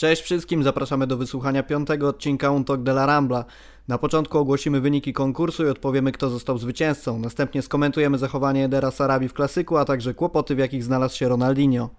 Cześć wszystkim, zapraszamy do wysłuchania piątego odcinka Un Talk de la Rambla. Na początku ogłosimy wyniki konkursu i odpowiemy, kto został zwycięzcą. Następnie skomentujemy zachowanie Edera Sarabi w klasyku, a także kłopoty, w jakich znalazł się Ronaldinho.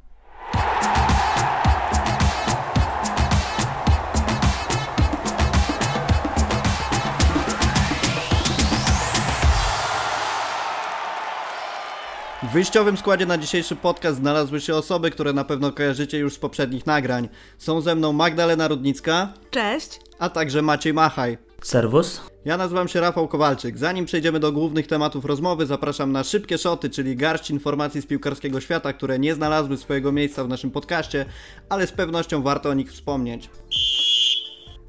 W wyjściowym składzie na dzisiejszy podcast znalazły się osoby, które na pewno kojarzycie już z poprzednich nagrań. Są ze mną Magdalena Rudnicka, Cześć. a także Maciej Machaj. Serwus. Ja nazywam się Rafał Kowalczyk. Zanim przejdziemy do głównych tematów rozmowy, zapraszam na szybkie szoty, czyli garść informacji z piłkarskiego świata, które nie znalazły swojego miejsca w naszym podcaście, ale z pewnością warto o nich wspomnieć.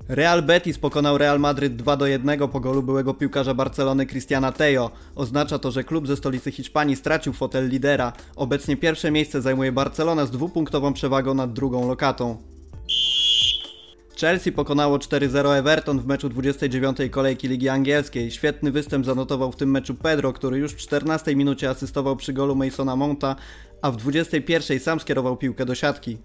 Real Betis pokonał Real Madryt 2 do 1 po golu byłego piłkarza Barcelony Cristiana Tejo. Oznacza to, że klub ze stolicy Hiszpanii stracił fotel lidera. Obecnie pierwsze miejsce zajmuje Barcelona z dwupunktową przewagą nad drugą lokatą. Chelsea pokonało 4-0 Everton w meczu 29 kolejki Ligi Angielskiej. Świetny występ zanotował w tym meczu Pedro, który już w 14 minucie asystował przy golu Masona Mounta, a w 21 sam skierował piłkę do siatki.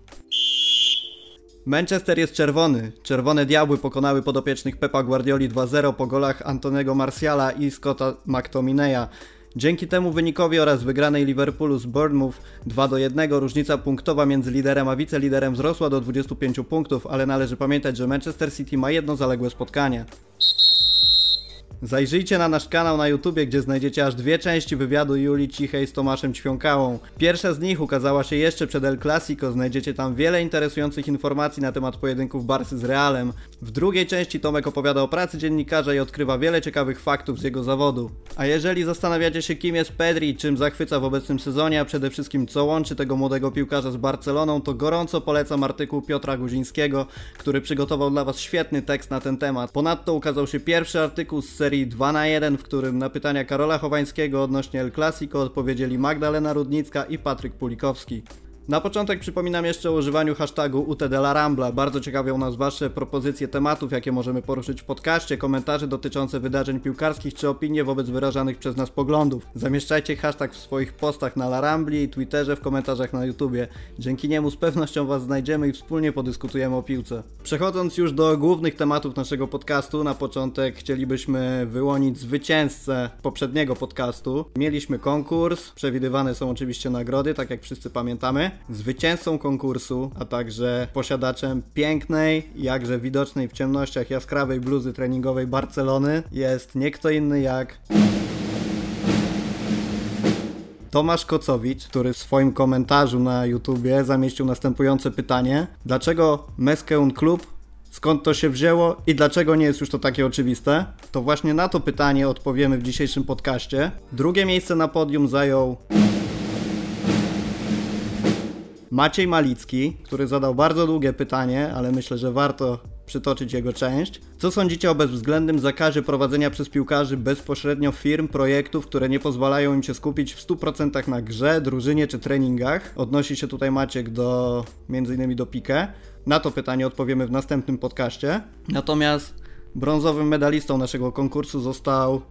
Manchester jest czerwony. Czerwone diabły pokonały podopiecznych Pepa Guardioli 2-0 po golach Antonego Marciala i Scotta McTominaya. Dzięki temu wynikowi oraz wygranej Liverpoolu z Bournemouth 2 do 1 różnica punktowa między liderem a wiceliderem wzrosła do 25 punktów, ale należy pamiętać, że Manchester City ma jedno zaległe spotkanie. Zajrzyjcie na nasz kanał na YouTubie, gdzie znajdziecie aż dwie części wywiadu Julii Cichej z Tomaszem Ćwiąkałą. Pierwsza z nich ukazała się jeszcze przed El Clasico, znajdziecie tam wiele interesujących informacji na temat pojedynków Barsy z Realem. W drugiej części Tomek opowiada o pracy dziennikarza i odkrywa wiele ciekawych faktów z jego zawodu. A jeżeli zastanawiacie się kim jest Pedri, czym zachwyca w obecnym sezonie, a przede wszystkim co łączy tego młodego piłkarza z Barceloną, to gorąco polecam artykuł Piotra Guzińskiego, który przygotował dla Was świetny tekst na ten temat. Ponadto ukazał się pierwszy artykuł z serii 2 na 1, w którym na pytania Karola Chowańskiego odnośnie El Clasico odpowiedzieli Magdalena Rudnicka i Patryk Pulikowski. Na początek przypominam jeszcze o używaniu hashtagu UTDLaRambla. Bardzo ciekawią nas Wasze propozycje tematów, jakie możemy poruszyć w podcaście, komentarze dotyczące wydarzeń piłkarskich czy opinie wobec wyrażanych przez nas poglądów. Zamieszczajcie hashtag w swoich postach na Larambli, Twitterze, w komentarzach na YouTubie. Dzięki niemu z pewnością Was znajdziemy i wspólnie podyskutujemy o piłce. Przechodząc już do głównych tematów naszego podcastu, na początek chcielibyśmy wyłonić zwycięzcę poprzedniego podcastu. Mieliśmy konkurs, przewidywane są oczywiście nagrody, tak jak wszyscy pamiętamy. Zwycięzcą konkursu, a także posiadaczem pięknej, jakże widocznej w ciemnościach jaskrawej bluzy treningowej Barcelony jest nie kto inny jak Tomasz Kocowicz, który w swoim komentarzu na YouTubie zamieścił następujące pytanie: Dlaczego Meskeun Klub? Skąd to się wzięło i dlaczego nie jest już to takie oczywiste? To właśnie na to pytanie odpowiemy w dzisiejszym podcaście. Drugie miejsce na podium zajął Maciej Malicki, który zadał bardzo długie pytanie, ale myślę, że warto przytoczyć jego część. Co sądzicie o bezwzględnym zakazie prowadzenia przez piłkarzy bezpośrednio firm, projektów, które nie pozwalają im się skupić w 100% na grze, drużynie czy treningach? Odnosi się tutaj Maciek do m.in. do Pique. Na to pytanie odpowiemy w następnym podcaście. Natomiast brązowym medalistą naszego konkursu został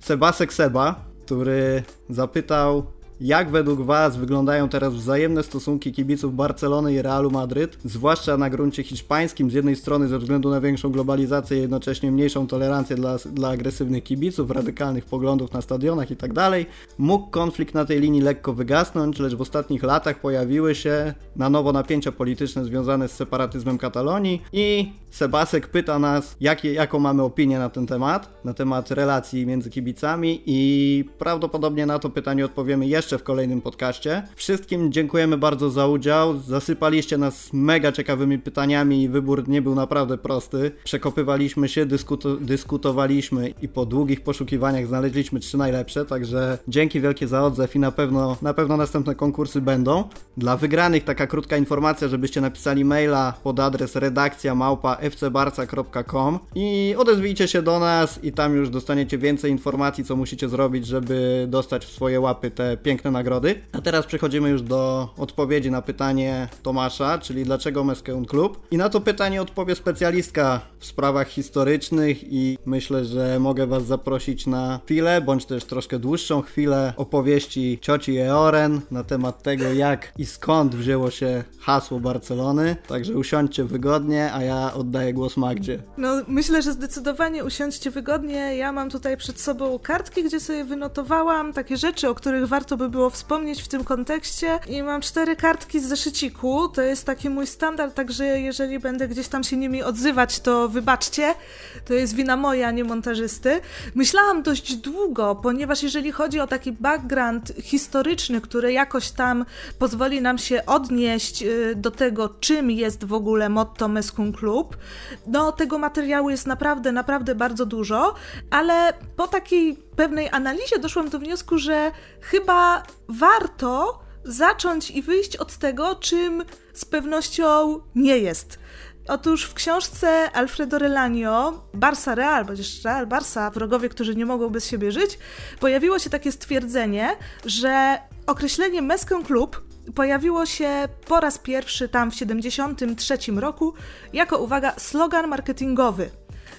Sebasek Seba, który zapytał jak według Was wyglądają teraz wzajemne stosunki kibiców Barcelony i Realu Madryt, zwłaszcza na gruncie hiszpańskim, z jednej strony ze względu na większą globalizację i jednocześnie mniejszą tolerancję dla, dla agresywnych kibiców, radykalnych poglądów na stadionach itd. Tak Mógł konflikt na tej linii lekko wygasnąć, lecz w ostatnich latach pojawiły się na nowo napięcia polityczne związane z separatyzmem Katalonii i Sebasek pyta nas, jakie, jaką mamy opinię na ten temat, na temat relacji między kibicami i prawdopodobnie na to pytanie odpowiemy jeszcze w kolejnym podcaście. Wszystkim dziękujemy bardzo za udział, zasypaliście nas mega ciekawymi pytaniami i wybór nie był naprawdę prosty. Przekopywaliśmy się, dyskuto dyskutowaliśmy i po długich poszukiwaniach znaleźliśmy trzy najlepsze, także dzięki wielkie za odzew i na pewno, na pewno następne konkursy będą. Dla wygranych taka krótka informacja, żebyście napisali maila pod adres redakcja małpa fcbarca.com i odezwijcie się do nas i tam już dostaniecie więcej informacji, co musicie zrobić, żeby dostać w swoje łapy te piękne piękne nagrody. A teraz przechodzimy już do odpowiedzi na pytanie Tomasza, czyli dlaczego Meskeun Klub. I na to pytanie odpowie specjalistka w sprawach historycznych i myślę, że mogę Was zaprosić na chwilę, bądź też troszkę dłuższą chwilę opowieści cioci Eoren na temat tego, jak i skąd wzięło się hasło Barcelony. Także usiądźcie wygodnie, a ja oddaję głos Magdzie. No, myślę, że zdecydowanie usiądźcie wygodnie. Ja mam tutaj przed sobą kartki, gdzie sobie wynotowałam takie rzeczy, o których warto by było wspomnieć w tym kontekście. I mam cztery kartki z zeszyciku. To jest taki mój standard, także jeżeli będę gdzieś tam się nimi odzywać, to wybaczcie. To jest wina moja, nie montażysty. Myślałam dość długo, ponieważ jeżeli chodzi o taki background historyczny, który jakoś tam pozwoli nam się odnieść y, do tego, czym jest w ogóle motto Meskun Club, no tego materiału jest naprawdę, naprawdę bardzo dużo, ale po takiej pewnej analizie doszłam do wniosku, że chyba warto zacząć i wyjść od tego, czym z pewnością nie jest. Otóż w książce Alfredo Relanio, Barsa Real, bądź Real Barsa, wrogowie, którzy nie mogą bez siebie żyć, pojawiło się takie stwierdzenie, że określenie Meskę Club pojawiło się po raz pierwszy tam w 1973 roku jako, uwaga, slogan marketingowy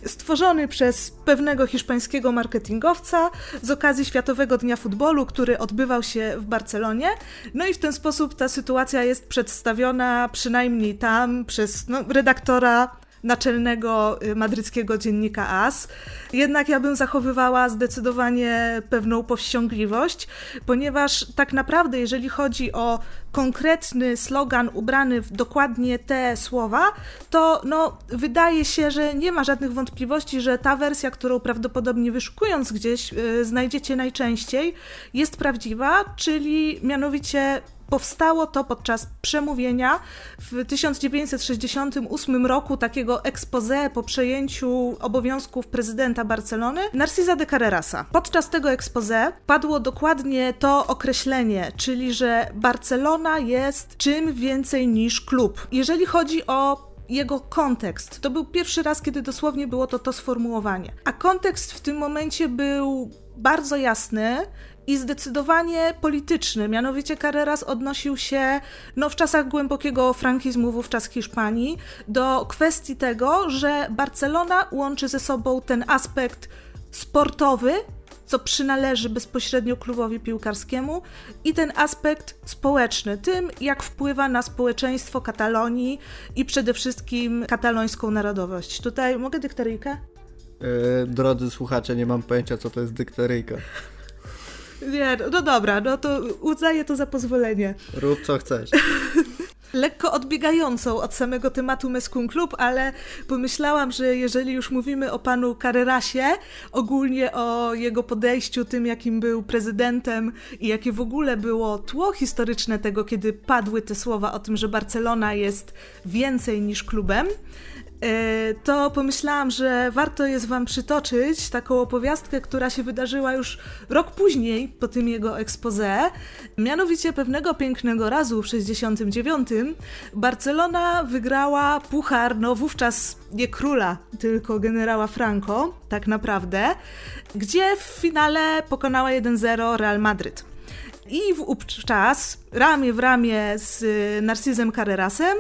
stworzony przez pewnego hiszpańskiego marketingowca z okazji Światowego Dnia Futbolu, który odbywał się w Barcelonie. No i w ten sposób ta sytuacja jest przedstawiona przynajmniej tam przez no, redaktora naczelnego y, madryckiego dziennika AS. Jednak ja bym zachowywała zdecydowanie pewną powściągliwość, ponieważ tak naprawdę, jeżeli chodzi o konkretny slogan ubrany w dokładnie te słowa, to no, wydaje się, że nie ma żadnych wątpliwości, że ta wersja, którą prawdopodobnie wyszukując gdzieś yy, znajdziecie najczęściej, jest prawdziwa, czyli mianowicie Powstało to podczas przemówienia w 1968 roku, takiego expose po przejęciu obowiązków prezydenta Barcelony, Narcisa de Carrerasa. Podczas tego expose padło dokładnie to określenie, czyli że Barcelona jest czym więcej niż klub. Jeżeli chodzi o jego kontekst. To był pierwszy raz, kiedy dosłownie było to to sformułowanie. A kontekst w tym momencie był bardzo jasny i zdecydowanie polityczny. Mianowicie Carreras odnosił się no, w czasach głębokiego frankizmu, wówczas Hiszpanii, do kwestii tego, że Barcelona łączy ze sobą ten aspekt sportowy, co przynależy bezpośrednio klubowi piłkarskiemu, i ten aspekt społeczny, tym jak wpływa na społeczeństwo Katalonii i przede wszystkim katalońską narodowość. Tutaj mogę dykteryjkę? Yy, drodzy słuchacze, nie mam pojęcia, co to jest dykteryjka. Nie, no dobra, no to uznaję to za pozwolenie. Rób co chcesz. lekko odbiegającą od samego tematu Meskun Club, ale pomyślałam, że jeżeli już mówimy o panu Carrerasie, ogólnie o jego podejściu, tym jakim był prezydentem i jakie w ogóle było tło historyczne tego, kiedy padły te słowa o tym, że Barcelona jest więcej niż klubem, to pomyślałam, że warto jest Wam przytoczyć taką opowiastkę, która się wydarzyła już rok później po tym jego expose. Mianowicie pewnego pięknego razu w 69 Barcelona wygrała puchar, no wówczas nie króla, tylko generała Franco, tak naprawdę, gdzie w finale pokonała 1-0 Real Madryt. I wówczas ramię w ramię z Narcyzem Carrerasem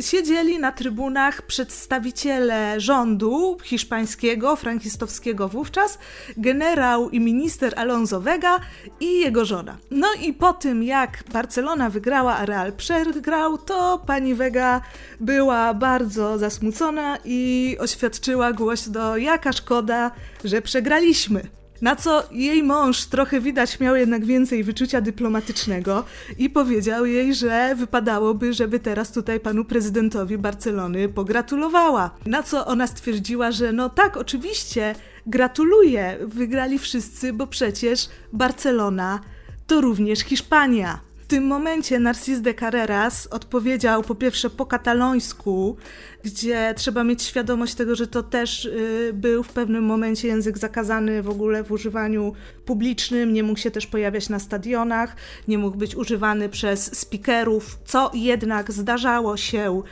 siedzieli na trybunach przedstawiciele rządu hiszpańskiego, frankistowskiego wówczas, generał i minister Alonso Vega i jego żona. No i po tym, jak Barcelona wygrała, a Real przegrał, to pani Vega była bardzo zasmucona i oświadczyła głośno, jaka szkoda, że przegraliśmy. Na co jej mąż trochę widać miał jednak więcej wyczucia dyplomatycznego i powiedział jej, że wypadałoby, żeby teraz tutaj panu prezydentowi Barcelony pogratulowała. Na co ona stwierdziła, że no tak, oczywiście, gratuluję, wygrali wszyscy, bo przecież Barcelona to również Hiszpania tym momencie Narcis de Carreras odpowiedział po pierwsze po katalońsku, gdzie trzeba mieć świadomość tego, że to też y, był w pewnym momencie język zakazany w ogóle w używaniu publicznym, nie mógł się też pojawiać na stadionach, nie mógł być używany przez speakerów, co jednak zdarzało się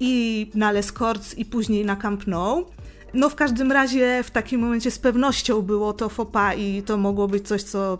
i na Les Corts i później na Camp Nou. No w każdym razie w takim momencie z pewnością było to fopa i to mogło być coś, co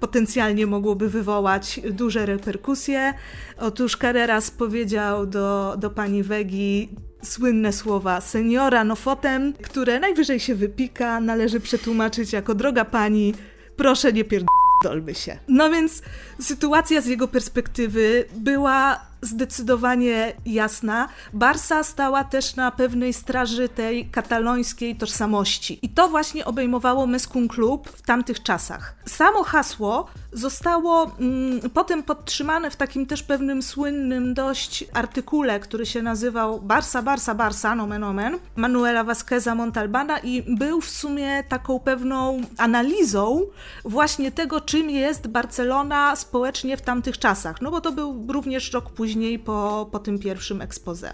potencjalnie mogłoby wywołać duże reperkusje. Otóż Carreras powiedział do, do pani Wegi słynne słowa seniora nofotem, które najwyżej się wypika, należy przetłumaczyć jako droga pani, proszę nie pierdolmy się. No więc sytuacja z jego perspektywy była zdecydowanie jasna. Barsa stała też na pewnej straży tej katalońskiej tożsamości. I to właśnie obejmowało Meskun Klub w tamtych czasach. Samo hasło zostało mm, potem podtrzymane w takim też pewnym słynnym dość artykule, który się nazywał Barsa, Barsa, Barsa, nomen omen, Manuela Vasqueza Montalbana i był w sumie taką pewną analizą właśnie tego, czym jest Barcelona społecznie w tamtych czasach. No bo to był również rok później po, po tym pierwszym ekspoze.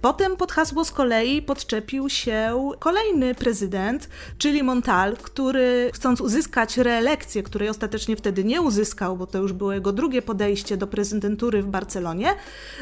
Potem pod hasło z kolei podczepił się kolejny prezydent, czyli Montal, który chcąc uzyskać reelekcję, której ostatecznie wtedy nie uzyskał, bo to już było jego drugie podejście do prezydentury w Barcelonie,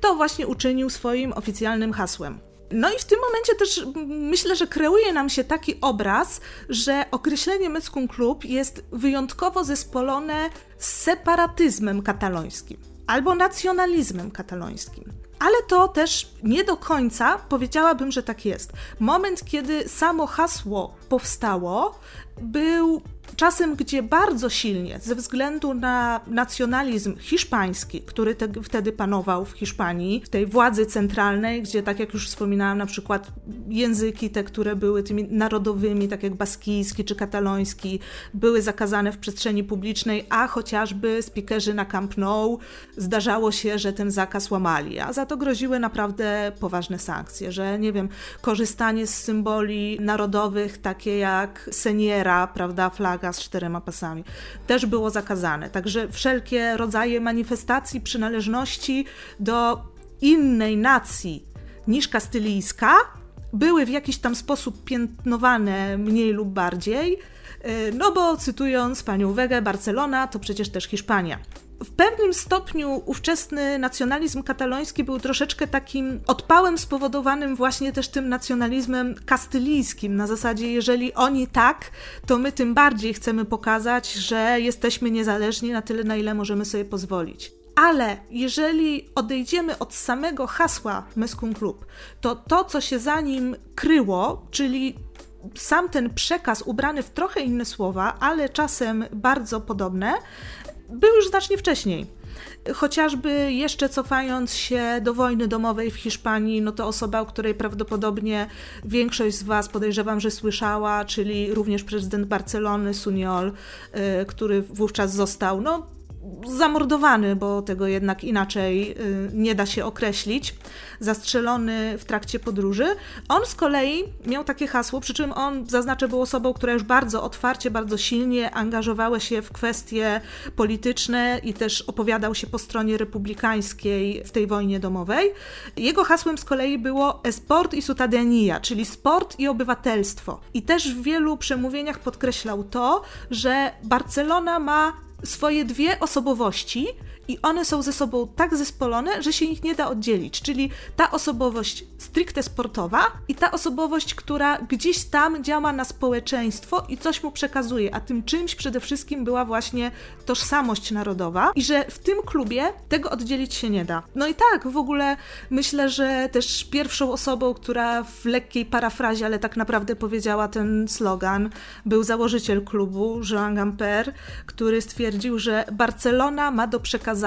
to właśnie uczynił swoim oficjalnym hasłem. No i w tym momencie też myślę, że kreuje nam się taki obraz, że określenie Meskun Klub jest wyjątkowo zespolone z separatyzmem katalońskim albo nacjonalizmem katalońskim. Ale to też nie do końca powiedziałabym, że tak jest. Moment, kiedy samo hasło powstało, był czasem, gdzie bardzo silnie, ze względu na nacjonalizm hiszpański, który te, wtedy panował w Hiszpanii, w tej władzy centralnej, gdzie, tak jak już wspominałam, na przykład języki te, które były tymi narodowymi, tak jak baskijski czy kataloński, były zakazane w przestrzeni publicznej, a chociażby speakerzy na Camp Nou zdarzało się, że ten zakaz łamali, a za to groziły naprawdę poważne sankcje, że nie wiem, korzystanie z symboli narodowych, takie jak seniera, prawda, flaga z czterema pasami, też było zakazane. Także wszelkie rodzaje manifestacji przynależności do innej nacji niż kastylijska były w jakiś tam sposób piętnowane mniej lub bardziej, no bo cytując panią Wegę, Barcelona to przecież też Hiszpania w pewnym stopniu ówczesny nacjonalizm kataloński był troszeczkę takim odpałem spowodowanym właśnie też tym nacjonalizmem kastylijskim. Na zasadzie, jeżeli oni tak, to my tym bardziej chcemy pokazać, że jesteśmy niezależni na tyle, na ile możemy sobie pozwolić. Ale jeżeli odejdziemy od samego hasła Meskun Klub, to to, co się za nim kryło, czyli sam ten przekaz ubrany w trochę inne słowa, ale czasem bardzo podobne, był już znacznie wcześniej. Chociażby jeszcze cofając się do wojny domowej w Hiszpanii, no to osoba, o której prawdopodobnie większość z Was podejrzewam, że słyszała, czyli również prezydent Barcelony, Suniol, y, który wówczas został, no zamordowany, bo tego jednak inaczej y, nie da się określić, zastrzelony w trakcie podróży. On z kolei miał takie hasło, przy czym on, zaznaczę, był osobą, która już bardzo otwarcie, bardzo silnie angażowała się w kwestie polityczne i też opowiadał się po stronie republikańskiej w tej wojnie domowej. Jego hasłem z kolei było esport i ciutadania, czyli sport i obywatelstwo. I też w wielu przemówieniach podkreślał to, że Barcelona ma swoje dwie osobowości i one są ze sobą tak zespolone, że się ich nie da oddzielić. Czyli ta osobowość stricte sportowa i ta osobowość, która gdzieś tam działa na społeczeństwo i coś mu przekazuje, a tym czymś przede wszystkim była właśnie tożsamość narodowa i że w tym klubie tego oddzielić się nie da. No i tak, w ogóle myślę, że też pierwszą osobą, która w lekkiej parafrazie, ale tak naprawdę powiedziała ten slogan, był założyciel klubu, Jean Gamper, który stwierdził, że Barcelona ma do przekazania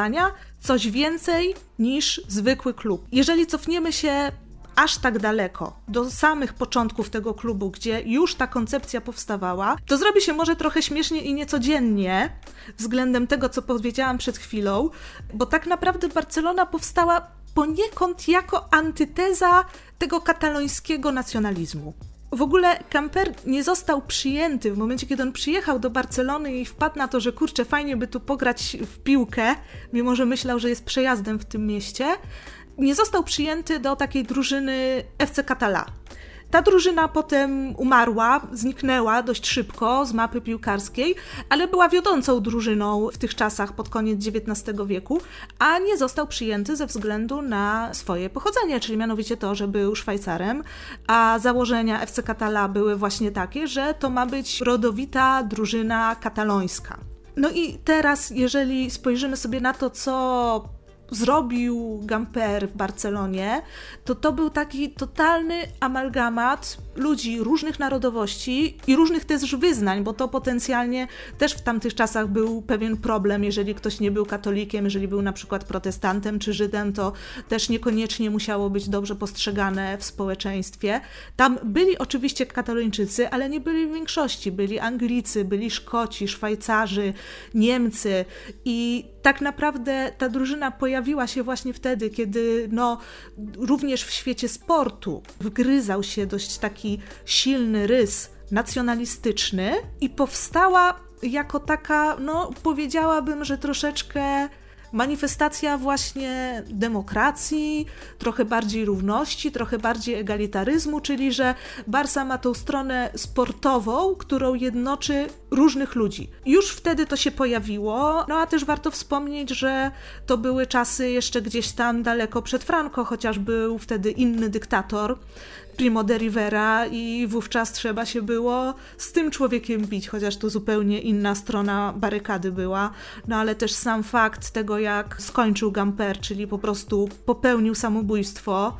coś więcej niż zwykły klub. Jeżeli cofniemy się aż tak daleko, do samych początków tego klubu, gdzie już ta koncepcja powstawała, to zrobi się może trochę śmiesznie i niecodziennie względem tego, co powiedziałam przed chwilą, bo tak naprawdę Barcelona powstała poniekąd jako antyteza tego katalońskiego nacjonalizmu. W ogóle Camper nie został przyjęty w momencie, kiedy on przyjechał do Barcelony i wpadł na to, że kurczę, fajnie by tu pograć w piłkę, mimo że myślał, że jest przejazdem w tym mieście. Nie został przyjęty do takiej drużyny FC Catala. Ta drużyna potem umarła, zniknęła dość szybko z mapy piłkarskiej, ale była wiodącą drużyną w tych czasach pod koniec XIX wieku, a nie został przyjęty ze względu na swoje pochodzenie, czyli mianowicie to, że był Szwajcarem, a założenia FC Catala były właśnie takie, że to ma być rodowita drużyna katalońska. No i teraz, jeżeli spojrzymy sobie na to, co zrobił Gamper w Barcelonie, to to był taki totalny amalgamat ludzi różnych narodowości i różnych też wyznań, bo to potencjalnie też w tamtych czasach był pewien problem, jeżeli ktoś nie był katolikiem, jeżeli był na przykład protestantem czy Żydem, to też niekoniecznie musiało być dobrze postrzegane w społeczeństwie. Tam byli oczywiście katolińczycy, ale nie byli w większości. Byli Anglicy, byli Szkoci, Szwajcarzy, Niemcy i tak naprawdę ta drużyna pojawiła się właśnie wtedy, kiedy no, również w świecie sportu wgryzał się dość taki silny rys nacjonalistyczny i powstała jako taka, no powiedziałabym, że troszeczkę manifestacja właśnie demokracji, trochę bardziej równości, trochę bardziej egalitaryzmu, czyli że Barsa ma tą stronę sportową, którą jednoczy różnych ludzi. Już wtedy to się pojawiło, no a też warto wspomnieć, że to były czasy jeszcze gdzieś tam daleko przed Franco, chociaż był wtedy inny dyktator, Primo de Rivera i wówczas trzeba się było z tym człowiekiem bić, chociaż to zupełnie inna strona barykady była. No ale też sam fakt tego, jak skończył Gamper, czyli po prostu popełnił samobójstwo,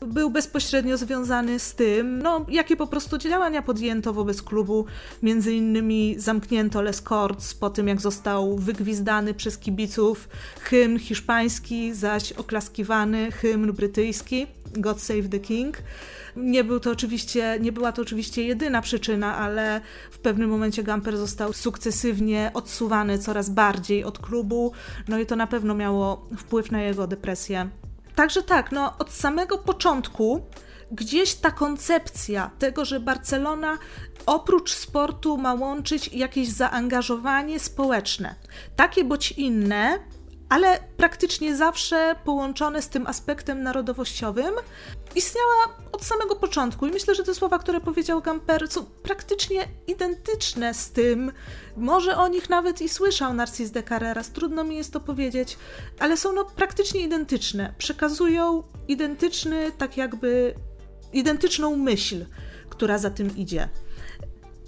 był bezpośrednio związany z tym, no, jakie po prostu działania podjęto wobec klubu. Między innymi zamknięto Les Corts po tym, jak został wygwizdany przez kibiców hymn hiszpański, zaś oklaskiwany hymn brytyjski God Save the King. Nie, był to oczywiście, nie była to oczywiście jedyna przyczyna, ale w pewnym momencie Gamper został sukcesywnie odsuwany coraz bardziej od klubu, no i to na pewno miało wpływ na jego depresję. Także tak, no od samego początku gdzieś ta koncepcja tego, że Barcelona oprócz sportu ma łączyć jakieś zaangażowanie społeczne, takie bądź inne, ale praktycznie zawsze połączone z tym aspektem narodowościowym, istniała od samego początku. I myślę, że te słowa, które powiedział Gamper, są praktycznie identyczne z tym. Może o nich nawet i słyszał Narcis de Carreras, trudno mi jest to powiedzieć, ale są no praktycznie identyczne. Przekazują identyczny, tak jakby identyczną myśl, która za tym idzie.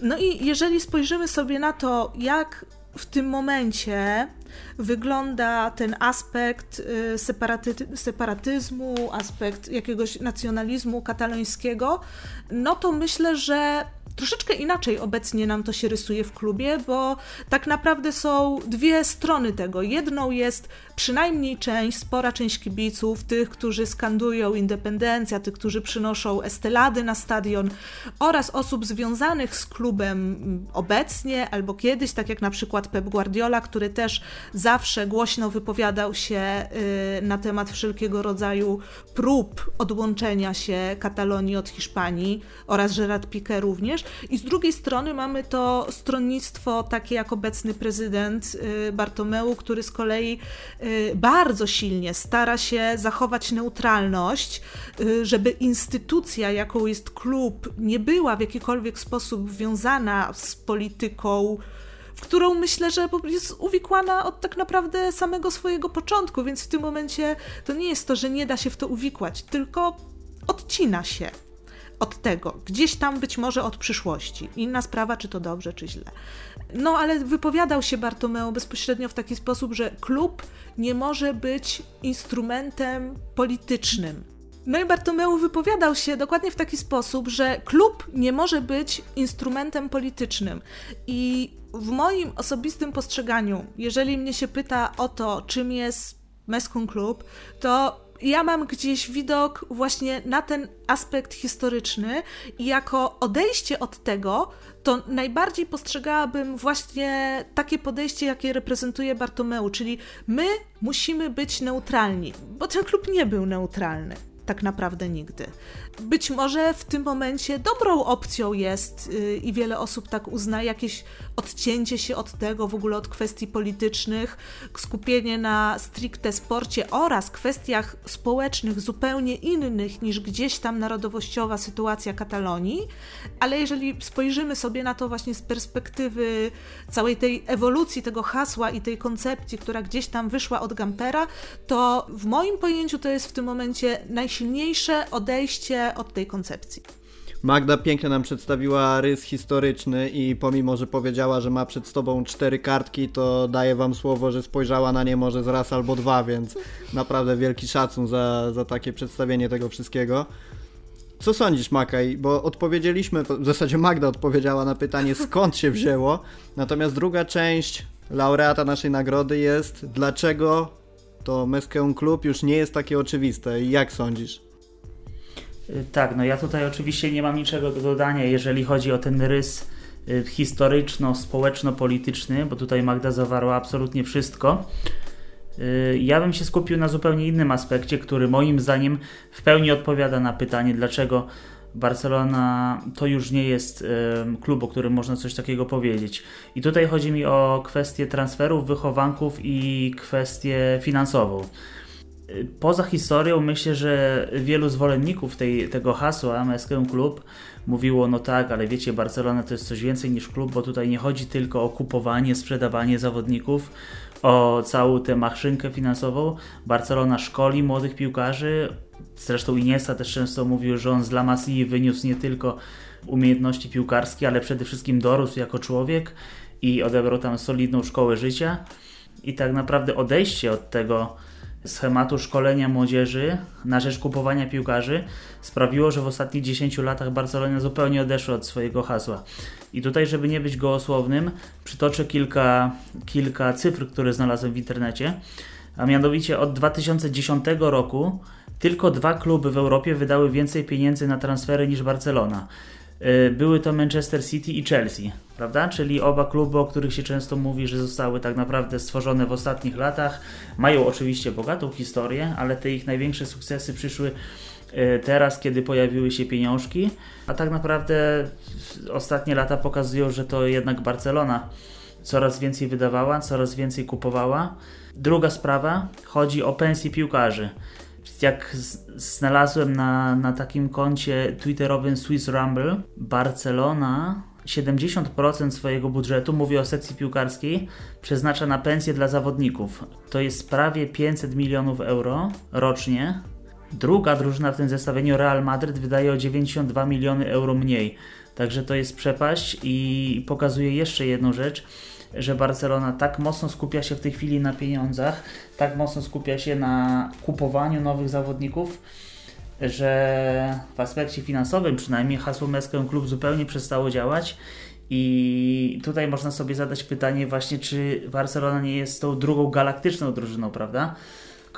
No i jeżeli spojrzymy sobie na to, jak w tym momencie wygląda ten aspekt y, separaty, separatyzmu, aspekt jakiegoś nacjonalizmu katalońskiego, no to myślę, że troszeczkę inaczej obecnie nam to się rysuje w klubie, bo tak naprawdę są dwie strony tego. Jedną jest przynajmniej część, spora część kibiców, tych, którzy skandują independencja, tych, którzy przynoszą estelady na stadion oraz osób związanych z klubem obecnie albo kiedyś, tak jak na przykład Pep Guardiola, który też zawsze głośno wypowiadał się y, na temat wszelkiego rodzaju prób odłączenia się Katalonii od Hiszpanii oraz Gerard Piqué również. I z drugiej strony mamy to stronnictwo takie jak obecny prezydent y, Bartomeu, który z kolei y, bardzo silnie stara się zachować neutralność, żeby instytucja, jaką jest klub, nie była w jakikolwiek sposób związana z polityką w którą myślę, że jest uwikłana od tak naprawdę samego swojego początku, więc w tym momencie to nie jest to, że nie da się w to uwikłać, tylko odcina się od tego, gdzieś tam być może od przyszłości. Inna sprawa, czy to dobrze, czy źle. No, ale wypowiadał się Bartomeu bezpośrednio w taki sposób, że klub nie może być instrumentem politycznym. No i Bartomeu wypowiadał się dokładnie w taki sposób, że klub nie może być instrumentem politycznym. I w moim osobistym postrzeganiu, jeżeli mnie się pyta o to, czym jest Meskun Club, to ja mam gdzieś widok właśnie na ten aspekt historyczny i jako odejście od tego, to najbardziej postrzegałabym właśnie takie podejście, jakie reprezentuje Bartomeu, czyli my musimy być neutralni, bo ten klub nie był neutralny. Tak naprawdę nigdy. Być może w tym momencie dobrą opcją jest yy, i wiele osób tak uzna jakieś odcięcie się od tego, w ogóle od kwestii politycznych, skupienie na stricte sporcie oraz kwestiach społecznych zupełnie innych niż gdzieś tam narodowościowa sytuacja Katalonii, ale jeżeli spojrzymy sobie na to właśnie z perspektywy całej tej ewolucji tego hasła i tej koncepcji, która gdzieś tam wyszła od Gampera, to w moim pojęciu to jest w tym momencie najsilniejsze odejście od tej koncepcji. Magda pięknie nam przedstawiła rys historyczny i pomimo, że powiedziała, że ma przed sobą cztery kartki, to daję wam słowo, że spojrzała na nie może z raz albo dwa, więc naprawdę wielki szacun za, za takie przedstawienie tego wszystkiego. Co sądzisz, Makaj? Bo odpowiedzieliśmy, w zasadzie Magda odpowiedziała na pytanie, skąd się wzięło. Natomiast druga część laureata naszej nagrody jest, dlaczego to Meskeum Club już nie jest takie oczywiste. Jak sądzisz? Y, tak, no ja tutaj oczywiście nie mam niczego do dodania, jeżeli chodzi o ten rys y, historyczno-społeczno-polityczny, bo tutaj Magda zawarła absolutnie wszystko. Y, ja bym się skupił na zupełnie innym aspekcie, który moim zdaniem w pełni odpowiada na pytanie, dlaczego Barcelona to już nie jest klub, o którym można coś takiego powiedzieć. I tutaj chodzi mi o kwestię transferów, wychowanków i kwestię finansową. Poza historią myślę, że wielu zwolenników tej, tego hasła MSK Klub mówiło, no tak, ale wiecie, Barcelona to jest coś więcej niż klub, bo tutaj nie chodzi tylko o kupowanie, sprzedawanie zawodników, o całą tę maszynkę finansową. Barcelona szkoli młodych piłkarzy. Zresztą Iniesta też często mówił, że on z La Masii wyniósł nie tylko umiejętności piłkarskie, ale przede wszystkim dorósł jako człowiek i odebrał tam solidną szkołę życia. I tak naprawdę odejście od tego schematu szkolenia młodzieży na rzecz kupowania piłkarzy sprawiło, że w ostatnich 10 latach Barcelona zupełnie odeszła od swojego hasła. I tutaj, żeby nie być gołosłownym, przytoczę kilka, kilka cyfr, które znalazłem w internecie. A mianowicie od 2010 roku tylko dwa kluby w Europie wydały więcej pieniędzy na transfery niż Barcelona. Y, były to Manchester City i Chelsea, prawda? Czyli oba kluby, o których się często mówi, że zostały tak naprawdę stworzone w ostatnich latach. Mają oczywiście bogatą historię, ale te ich największe sukcesy przyszły y, teraz, kiedy pojawiły się pieniążki, a tak naprawdę ostatnie lata pokazują, że to jednak Barcelona coraz więcej wydawała, coraz więcej kupowała. Druga sprawa, chodzi o pensje piłkarzy jak znalazłem na, na takim koncie twitterowym Swiss Rumble, Barcelona 70% swojego budżetu, mówię o sekcji piłkarskiej, przeznacza na pensje dla zawodników. To jest prawie 500 milionów euro rocznie. Druga drużyna w tym zestawieniu, Real Madrid, wydaje o 92 miliony euro mniej. Także to jest przepaść i pokazuje jeszcze jedną rzecz że Barcelona tak mocno skupia się w tej chwili na pieniądzach, tak mocno skupia się na kupowaniu nowych zawodników, że w aspekcie finansowym przynajmniej hasło Meskę Klub zupełnie przestało działać. I tutaj można sobie zadać pytanie właśnie, czy Barcelona nie jest tą drugą galaktyczną drużyną, prawda?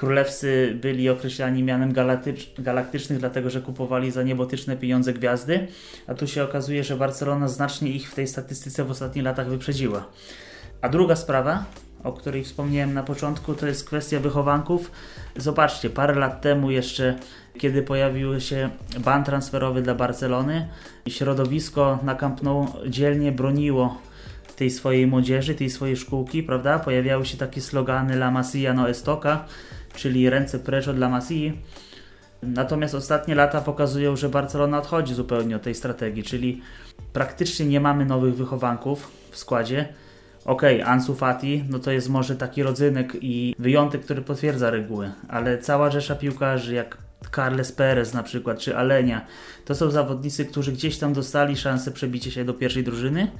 Królewscy byli określani mianem galaktycz, galaktycznych, dlatego że kupowali za niebotyczne pieniądze gwiazdy, a tu się okazuje, że Barcelona znacznie ich w tej statystyce w ostatnich latach wyprzedziła. A druga sprawa, o której wspomniałem na początku, to jest kwestia wychowanków. Zobaczcie, parę lat temu jeszcze, kiedy pojawił się ban transferowy dla Barcelony, środowisko na Camp Nou dzielnie broniło tej swojej młodzieży, tej swojej szkółki, prawda? Pojawiały się takie slogany La Masia no Estoka, czyli ręce precz od La Masii. Natomiast ostatnie lata pokazują, że Barcelona odchodzi zupełnie od tej strategii, czyli praktycznie nie mamy nowych wychowanków w składzie. Okej, okay, Ansu Fati, no to jest może taki rodzynek i wyjątek, który potwierdza reguły, ale cała rzesza piłkarzy, jak Carles Perez na przykład, czy Alenia, to są zawodnicy, którzy gdzieś tam dostali szansę przebicia się do pierwszej drużyny,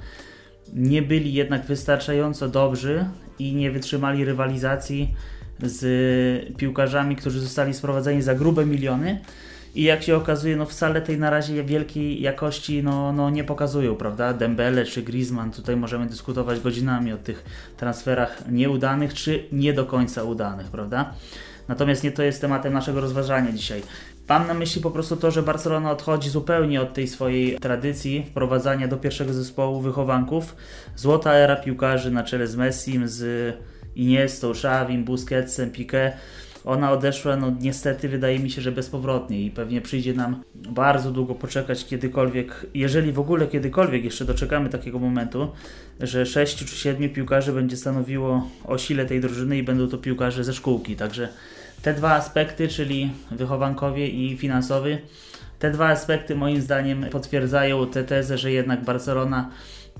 nie byli jednak wystarczająco dobrzy i nie wytrzymali rywalizacji z piłkarzami, którzy zostali sprowadzeni za grube miliony i jak się okazuje, no wcale tej na razie wielkiej jakości no, no nie pokazują, prawda? Dembele czy Griezmann, tutaj możemy dyskutować godzinami o tych transferach nieudanych czy nie do końca udanych, prawda? Natomiast nie to jest tematem naszego rozważania dzisiaj. Mam na myśli po prostu to, że Barcelona odchodzi zupełnie od tej swojej tradycji wprowadzania do pierwszego zespołu wychowanków. Złota era piłkarzy na czele z Messim, z Iniestą, Xavim, Busquetsem, Piqué ona odeszła, no niestety wydaje mi się, że bezpowrotnie i pewnie przyjdzie nam bardzo długo poczekać kiedykolwiek, jeżeli w ogóle kiedykolwiek jeszcze doczekamy takiego momentu, że sześciu czy siedmiu piłkarzy będzie stanowiło o sile tej drużyny i będą to piłkarze ze szkółki, także te dwa aspekty, czyli wychowankowie i finansowy, te dwa aspekty moim zdaniem potwierdzają tę tezę, że jednak Barcelona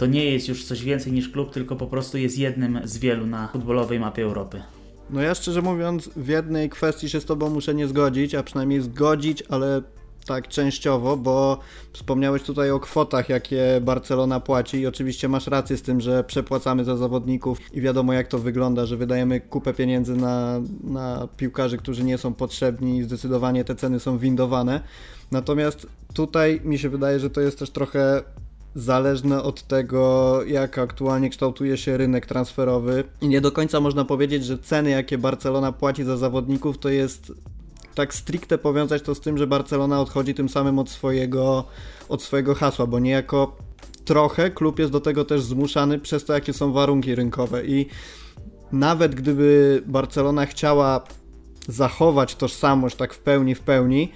to nie jest już coś więcej niż klub, tylko po prostu jest jednym z wielu na futbolowej mapie Europy. No ja szczerze mówiąc w jednej kwestii się z Tobą muszę nie zgodzić, a przynajmniej zgodzić, ale tak częściowo, bo wspomniałeś tutaj o kwotach, jakie Barcelona płaci i oczywiście masz rację z tym, że przepłacamy za zawodników i wiadomo jak to wygląda, że wydajemy kupę pieniędzy na, na piłkarzy, którzy nie są potrzebni i zdecydowanie te ceny są windowane. Natomiast tutaj mi się wydaje, że to jest też trochę zależne od tego, jak aktualnie kształtuje się rynek transferowy. I nie do końca można powiedzieć, że ceny, jakie Barcelona płaci za zawodników, to jest tak stricte powiązać to z tym, że Barcelona odchodzi tym samym od swojego, od swojego hasła, bo niejako trochę klub jest do tego też zmuszany przez to, jakie są warunki rynkowe. I nawet gdyby Barcelona chciała zachować tożsamość tak w pełni, w pełni,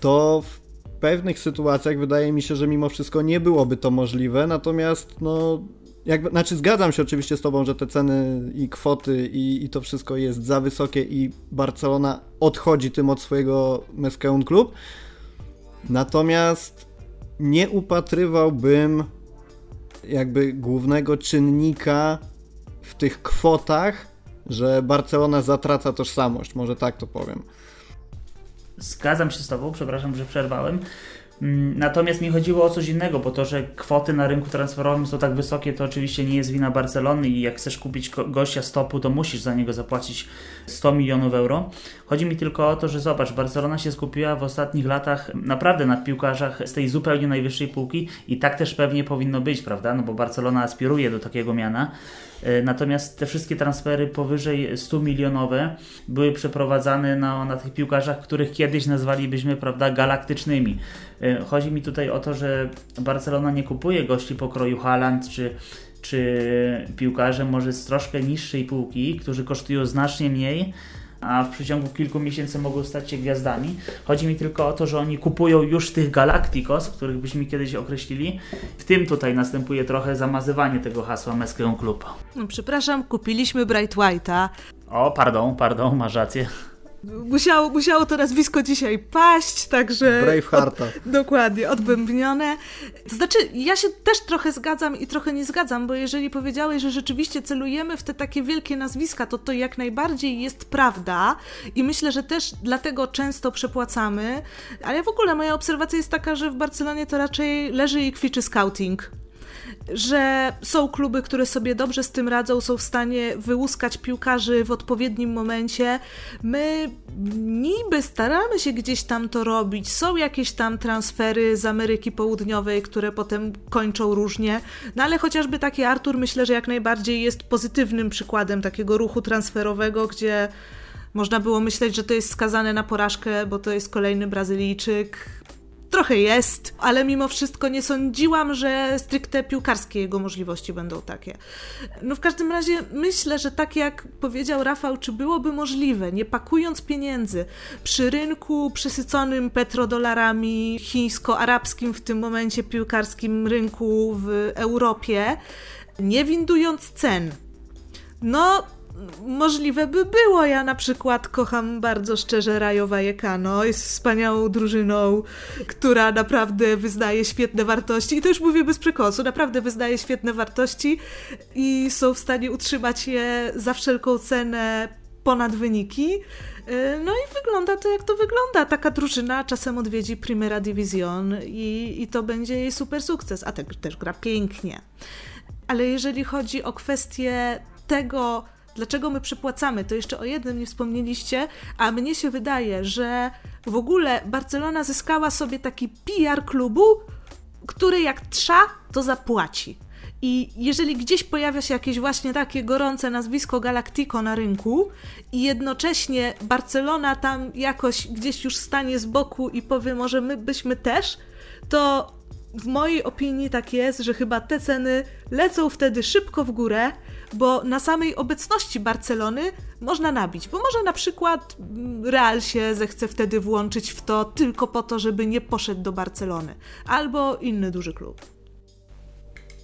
to w pewnych sytuacjach wydaje mi się, że mimo wszystko nie byłoby to możliwe, natomiast no jakby, znaczy zgadzam się oczywiście z tobą, że te ceny i kwoty i, i to wszystko jest za wysokie i Barcelona odchodzi tym od swojego Meskeun Club. Natomiast nie upatrywałbym jakby głównego czynnika w tych kwotach, że Barcelona zatraca tożsamość, może tak to powiem. Zgadzam się z Tobą, przepraszam, że przerwałem. Mm, natomiast mi chodziło o coś innego, bo to, że kwoty na rynku transferowym są tak wysokie, to oczywiście nie jest wina Barcelony i jak chcesz kupić gościa stopu, to musisz za niego zapłacić 100 milionów euro. Chodzi mi tylko o to, że zobacz, Barcelona się skupiła w ostatnich latach naprawdę na piłkarzach z tej zupełnie najwyższej półki i tak też pewnie powinno być, prawda? No bo Barcelona aspiruje do takiego miana. E, natomiast te wszystkie transfery powyżej 100 milionowe były przeprowadzane na, na tych piłkarzach, których kiedyś nazwalibyśmy prawda, galaktycznymi. E, chodzi mi tutaj o to, że Barcelona nie kupuje gości pokroju Haaland czy czy piłkarze może z troszkę niższej półki, którzy kosztują znacznie mniej, a w przeciągu kilku miesięcy mogą stać się gwiazdami. Chodzi mi tylko o to, że oni kupują już tych Galacticos, których byśmy kiedyś określili. W tym tutaj następuje trochę zamazywanie tego hasła Meskeon Club. No, przepraszam, kupiliśmy Bright White'a. O, pardon, pardon, masz rację. Musiało, musiało to nazwisko dzisiaj paść, także... Bravehearta. Od, dokładnie, odbębnione. To znaczy, ja się też trochę zgadzam i trochę nie zgadzam, bo jeżeli powiedziałeś, że rzeczywiście celujemy w te takie wielkie nazwiska, to to jak najbardziej jest prawda i myślę, że też dlatego często przepłacamy, ale w ogóle moja obserwacja jest taka, że w Barcelonie to raczej leży i kwiczy scouting że są kluby, które sobie dobrze z tym radzą, są w stanie wyłuskać piłkarzy w odpowiednim momencie. My niby staramy się gdzieś tam to robić. Są jakieś tam transfery z Ameryki Południowej, które potem kończą różnie. No ale chociażby taki Artur myślę, że jak najbardziej jest pozytywnym przykładem takiego ruchu transferowego, gdzie można było myśleć, że to jest skazane na porażkę, bo to jest kolejny Brazylijczyk, trochę jest, ale mimo wszystko nie sądziłam, że stricte piłkarskie jego możliwości będą takie. No w każdym razie myślę, że tak jak powiedział Rafał, czy byłoby możliwe, nie pakując pieniędzy przy rynku przesyconym petrodolarami chińsko-arabskim w tym momencie piłkarskim rynku w Europie, nie windując cen, no możliwe by było. Ja na przykład kocham bardzo szczerze Rayo Vallecano. Jest wspaniałą drużyną, która naprawdę wyznaje świetne wartości. I to już mówię bez przekąsu. Naprawdę wyznaje świetne wartości i są w stanie utrzymać je za wszelką cenę ponad wyniki. Y, no i wygląda to, jak to wygląda. Taka drużyna czasem odwiedzi Primera Division i, i to będzie jej super sukces. A te, też gra pięknie. Ale jeżeli chodzi o kwestię tego, dlaczego my przypłacamy, to jeszcze o jednym nie wspomnieliście, a mnie się wydaje, że w ogóle Barcelona zyskała sobie taki PR klubu, który jak trza, to zapłaci. I jeżeli gdzieś pojawia się jakieś właśnie takie gorące nazwisko Galactico na rynku i jednocześnie Barcelona tam jakoś gdzieś już stanie z boku i powie może my byśmy też, to w mojej opinii tak jest, że chyba te ceny lecą wtedy szybko w górę, bo na samej obecności Barcelony można nabić, bo może na przykład mm, Real się zechce wtedy włączyć w to tylko po to, żeby nie poszedł do Barcelony, albo inny duży klub.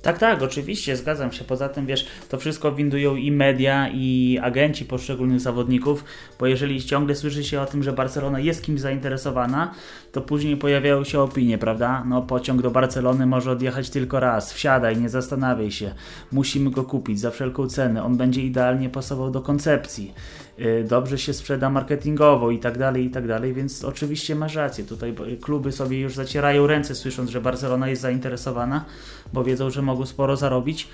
Tak, tak, oczywiście, zgadzam się. Poza tym, wiesz, to wszystko windują i media, i agenci poszczególnych zawodników, bo jeżeli ciągle słyszy się o tym, że Barcelona jest kimś zainteresowana, to później pojawiają się opinie, prawda? No, pociąg do Barcelony może odjechać tylko raz, wsiadaj, nie zastanawiaj się, musimy go kupić za wszelką cenę, on będzie idealnie pasował do koncepcji. Y, dobrze się sprzeda marketingowo i tak dalej, i tak dalej, więc oczywiście masz rację. Tutaj kluby sobie już zacierają ręce, słysząc, że Barcelona jest zainteresowana, bo wiedzą, że mogą sporo zarobić,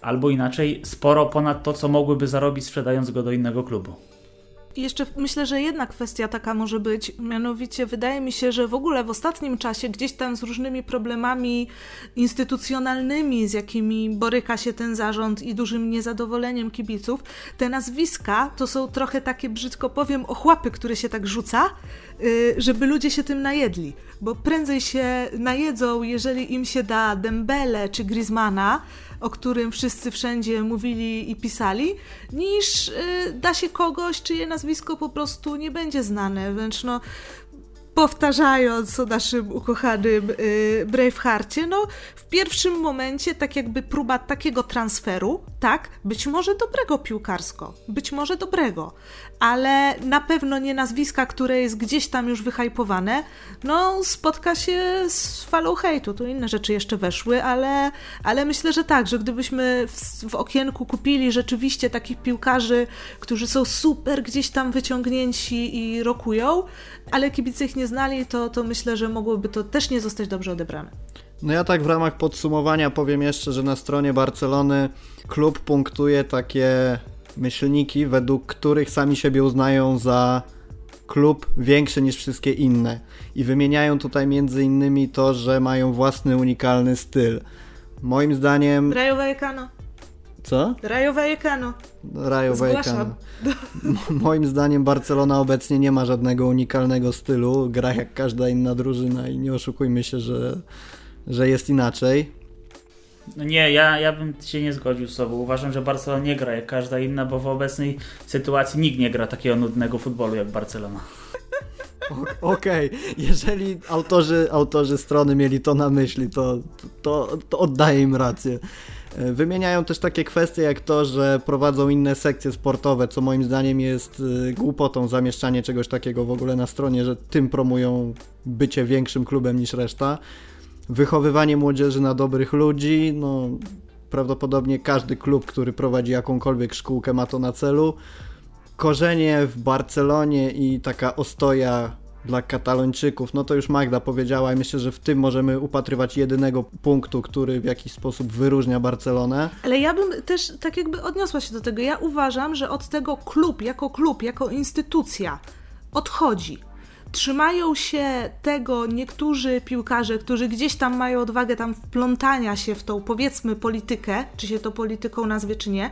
albo inaczej, sporo ponad to, co mogłyby zarobić, sprzedając go do innego klubu. Jeszcze myślę, że jedna kwestia taka może być, mianowicie wydaje mi się, że w ogóle w ostatnim czasie gdzieś tam z różnymi problemami instytucjonalnymi, z jakimi boryka się ten zarząd i dużym niezadowoleniem kibiców, te nazwiska to są trochę takie, brzydko powiem, ochłapy, które się tak rzuca, y, żeby ludzie się tym najedli. Bo prędzej się najedzą, jeżeli im się da Dembele czy Griezmana, o którym wszyscy wszędzie mówili i pisali, niż y, da się kogoś, czyje nazwisko po prostu nie będzie znane. Wręcz no, powtarzając o naszym ukochanym y, Bravehearcie, no w pierwszym momencie tak jakby próba takiego transferu, tak, być może dobrego piłkarsko, być może dobrego, ale na pewno nie nazwiska, które jest gdzieś tam już wyhypowane, no spotka się z falą hejtu. Tu inne rzeczy jeszcze weszły, ale, ale myślę, że tak, że gdybyśmy w, w okienku kupili rzeczywiście takich piłkarzy, którzy są super gdzieś tam wyciągnięci i rokują, ale kibice ich nie znali, to, to myślę, że mogłoby to też nie zostać dobrze odebrane. No ja tak w ramach podsumowania powiem jeszcze, że na stronie Barcelony klub punktuje takie myślniki, według których sami siebie uznają za klub większy niż wszystkie inne. I wymieniają tutaj między innymi to, że mają własny unikalny styl. Moim zdaniem... Rayo Vallecano. Co? Rayo Vallecano. Rayo Vallecano. Moim zdaniem Barcelona obecnie nie ma żadnego unikalnego stylu. Gra jak każda inna drużyna i nie oszukujmy się, że, że jest inaczej. No nie, ja, ja bym się nie zgodził z sobą. Uważam, że Barcelona nie gra jak każda inna, bo w obecnej sytuacji nikt nie gra takiego nudnego futbolu jak Barcelona. Okej, okay. jeżeli autorzy, autorzy strony mieli to na myśli, to, to, to oddaję im rację. E, wymieniają też takie kwestie jak to, że prowadzą inne sekcje sportowe, co moim zdaniem jest e, głupotą zamieszczanie czegoś takiego w ogóle na stronie, że tym promują bycie większym klubem niż reszta wychowywanie młodzieży na dobrych ludzi, no prawdopodobnie każdy klub, który prowadzi jakąkolwiek szkółkę ma to na celu. Korzenie w Barcelonie i taka ostoja dla Katalończyków, no to już Magda powiedziała i myślę, że w tym możemy upatrywać jedynego punktu, który w jakiś sposób wyróżnia Barcelonę. Ale ja bym też tak jakby odniosła się do tego. Ja uważam, że od tego klub, jako klub, jako instytucja odchodzi trzymają się tego niektórzy piłkarze, którzy gdzieś tam mają odwagę tam wplątania się w tą powiedzmy politykę, czy się to polityką nazwie, czy nie,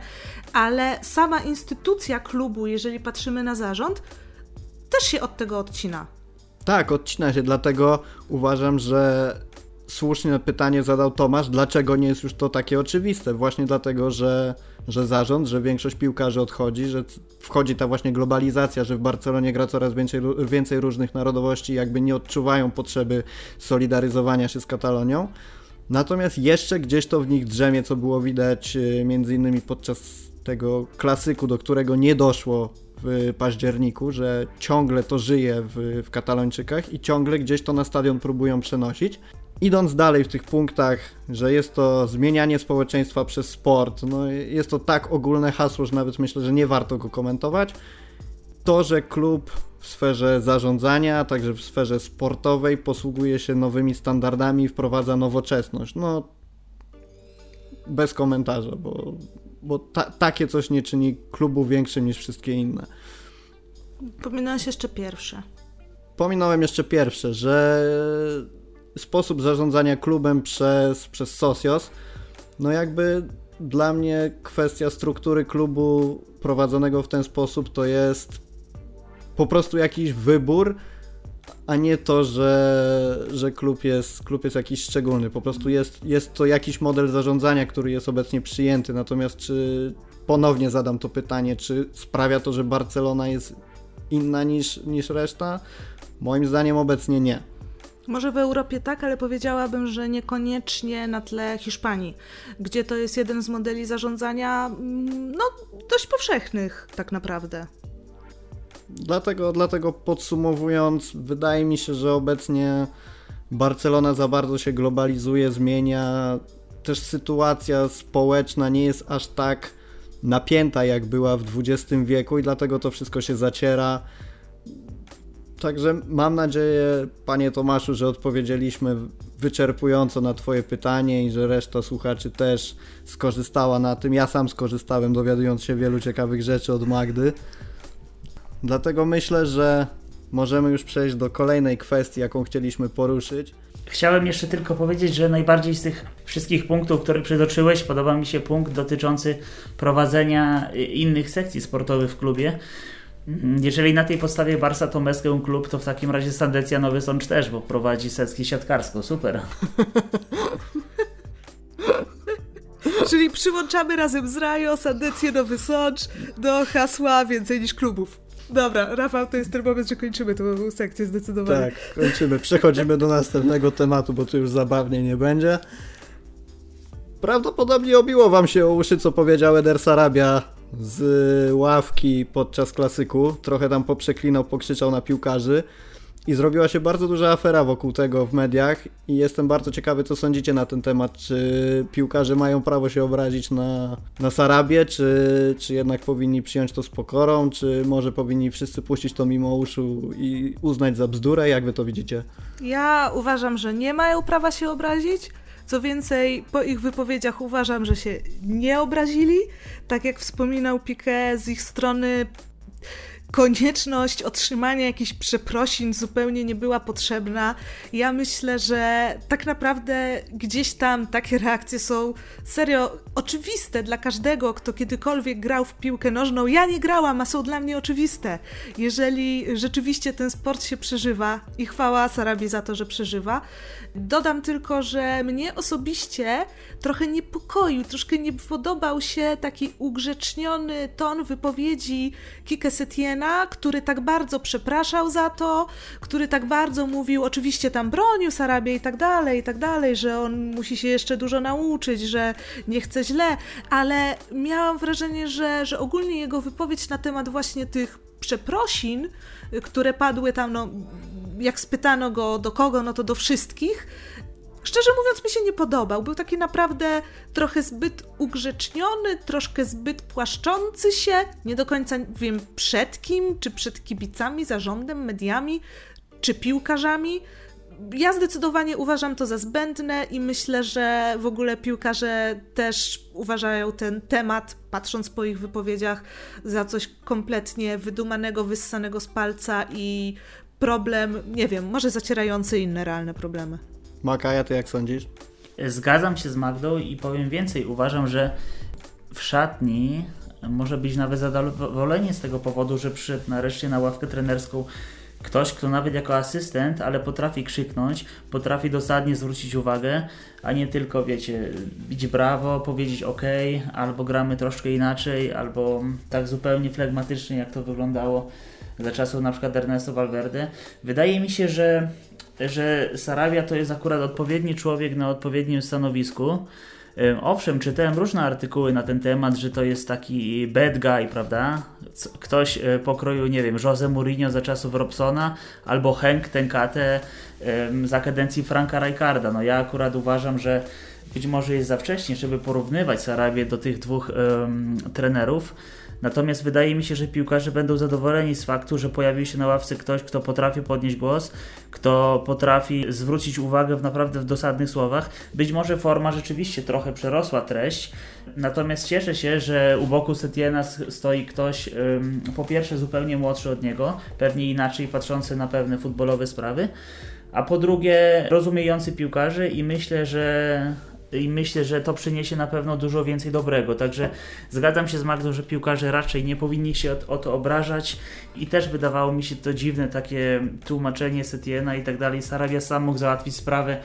ale sama instytucja klubu, jeżeli patrzymy na zarząd, też się od tego odcina. Tak, odcina się, dlatego uważam, że słusznie pytanie zadał Tomasz, dlaczego nie jest już to takie oczywiste? Właśnie dlatego, że, że zarząd, że większość piłkarzy odchodzi, że wchodzi ta właśnie globalizacja, że w Barcelonie gra coraz więcej, więcej różnych narodowości, jakby nie odczuwają potrzeby solidaryzowania się z Katalonią. Natomiast jeszcze gdzieś to w nich drzemie, co było widać y, między innymi podczas tego klasyku, do którego nie doszło w październiku, że ciągle to żyje w, w Katalończykach i ciągle gdzieś to na stadion próbują przenosić. Idąc dalej w tych punktach, że jest to zmienianie społeczeństwa przez sport, no jest to tak ogólne hasło, że nawet myślę, że nie warto go komentować. To, że klub w sferze zarządzania, także w sferze sportowej posługuje się nowymi standardami i wprowadza nowoczesność. No, bez komentarza, bo, bo ta, takie coś nie czyni klubu większym niż wszystkie inne. Pominąłeś jeszcze pierwsze. Pominąłem jeszcze pierwsze, że sposób zarządzania klubem przez, przez Socios, no jakby dla mnie kwestia struktury klubu prowadzonego w ten sposób to jest po prostu jakiś wybór, a nie to, że, że klub, jest, klub jest jakiś szczególny. Po prostu jest, jest to jakiś model zarządzania, który jest obecnie przyjęty. Natomiast czy ponownie zadam to pytanie, czy sprawia to, że Barcelona jest inna niż, niż reszta? Moim zdaniem obecnie nie. Może w Europie tak, ale powiedziałabym, że niekoniecznie na tle Hiszpanii, gdzie to jest jeden z modeli zarządzania mm, no, dość powszechnych tak naprawdę. Dlatego, dlatego podsumowując, wydaje mi się, że obecnie Barcelona za bardzo się globalizuje, zmienia. Też sytuacja społeczna nie jest aż tak napięta, jak była w XX wieku, i dlatego to wszystko się zaciera. Także mam nadzieję, panie Tomaszu, że odpowiedzieliśmy wyczerpująco na Twoje pytanie i że reszta słuchaczy też skorzystała na tym. Ja sam skorzystałem, dowiadując się wielu ciekawych rzeczy od Magdy. Dlatego myślę, że możemy już przejść do kolejnej kwestii, jaką chcieliśmy poruszyć. Chciałem jeszcze tylko powiedzieć, że najbardziej z tych wszystkich punktów, które przytoczyłeś, podoba mi się punkt dotyczący prowadzenia innych sekcji sportowych w klubie. Jeżeli na tej podstawie Barsa to Meskę klub, to w takim razie Sandecja Nowy Sącz też, bo prowadzi sekcję siatkarską. Super. Czyli przyłączamy razem z Rajo Sandecję Nowy Sącz do hasła więcej niż klubów. Dobra, Rafał, to jest ten moment, że kończymy tę sekcję zdecydowanie. Tak, kończymy. Przechodzimy do następnego tematu, bo tu już zabawnie nie będzie. Prawdopodobnie obiło wam się o uszy, co powiedział Eder Sarabia z ławki podczas klasyku. Trochę tam poprzeklinał, pokrzyczał na piłkarzy i zrobiła się bardzo duża afera wokół tego w mediach i jestem bardzo ciekawy, co sądzicie na ten temat. Czy piłkarze mają prawo się obrazić na, na Sarabię, czy, czy jednak powinni przyjąć to z pokorą, czy może powinni wszyscy puścić to mimo uszu i uznać za bzdurę? Jak wy to widzicie? Ja uważam, że nie mają prawa się obrazić. Co więcej, po ich wypowiedziach uważam, że się nie obrazili. Tak jak wspominał Piqué, z ich strony konieczność otrzymania jakichś przeprosin zupełnie nie była potrzebna. Ja myślę, że tak naprawdę gdzieś tam takie reakcje są serio oczywiste dla każdego, kto kiedykolwiek grał w piłkę nożną. Ja nie grałam, a są dla mnie oczywiste. Jeżeli rzeczywiście ten sport się przeżywa i chwała Sarabi za to, że przeżywa. Dodam tylko, że mnie osobiście trochę niepokoił, troszkę nie podobał się taki ugrzeczniony ton wypowiedzi Kike Setiena, który tak bardzo przepraszał za to, który tak bardzo mówił, oczywiście tam bronił Sarabię i tak dalej, i tak dalej, że on musi się jeszcze dużo nauczyć, że nie chce źle, ale miałam wrażenie, że, że ogólnie jego wypowiedź na temat właśnie tych przeprosin, które padły tam, no, jak spytano go do kogo, no to do wszystkich, szczerze mówiąc, mi się nie podobał. Był taki naprawdę trochę zbyt ugrzeczniony, troszkę zbyt płaszczący się. Nie do końca wiem przed kim, czy przed kibicami, zarządem, mediami, czy piłkarzami. Ja zdecydowanie uważam to za zbędne i myślę, że w ogóle piłkarze też uważają ten temat, patrząc po ich wypowiedziach, za coś kompletnie wydumanego, wyssanego z palca i problem, nie wiem, może zacierający inne realne problemy. Makaja, ty jak sądzisz? Zgadzam się z Magdą i powiem więcej. Uważam, że w szatni może być nawet zadowolenie z tego powodu, że przyszedł nareszcie na ławkę trenerską ktoś, kto nawet jako asystent, ale potrafi krzyknąć, potrafi dosadnie zwrócić uwagę, a nie tylko, wiecie, bić brawo, powiedzieć ok, albo gramy troszkę inaczej, albo tak zupełnie flegmatycznie, jak to wyglądało za czasów na przykład Ernesto Valverde. Wydaje mi się, że że Sarabia to jest akurat odpowiedni człowiek na odpowiednim stanowisku. Owszem, czytałem różne artykuły na ten temat, że to jest taki bad guy, prawda? Ktoś e, pokroju, nie wiem, Jose Mourinho za czasów Robsona albo Henk Tenkate za kadencji Franka Rijkaarda. No ja akurat uważam, że być może jest za wcześnie, żeby porównywać Sarabię do tych dwóch um, trenerów. Natomiast wydaje mi się, że piłkarze będą zadowoleni z faktu, że pojawił się na ławce ktoś, kto potrafi podnieść głos, kto potrafi zwrócić uwagę w naprawdę w dosadnych słowach. Być może forma rzeczywiście trochę przerosła treść, natomiast cieszę się, że u boku Setiena stoi ktoś po pierwsze zupełnie młodszy od niego, pewnie inaczej patrzący na pewne futbolowe sprawy, a po drugie rozumiejący piłkarzy i myślę, że i myślę, że to przyniesie na pewno dużo więcej dobrego. Także zgadzam się z Magdą, że piłkarze raczej nie powinni się o, o to obrażać i też wydawało mi się to dziwne takie tłumaczenie Setiena i tak dalej. Sarabia sam mógł załatwić sprawę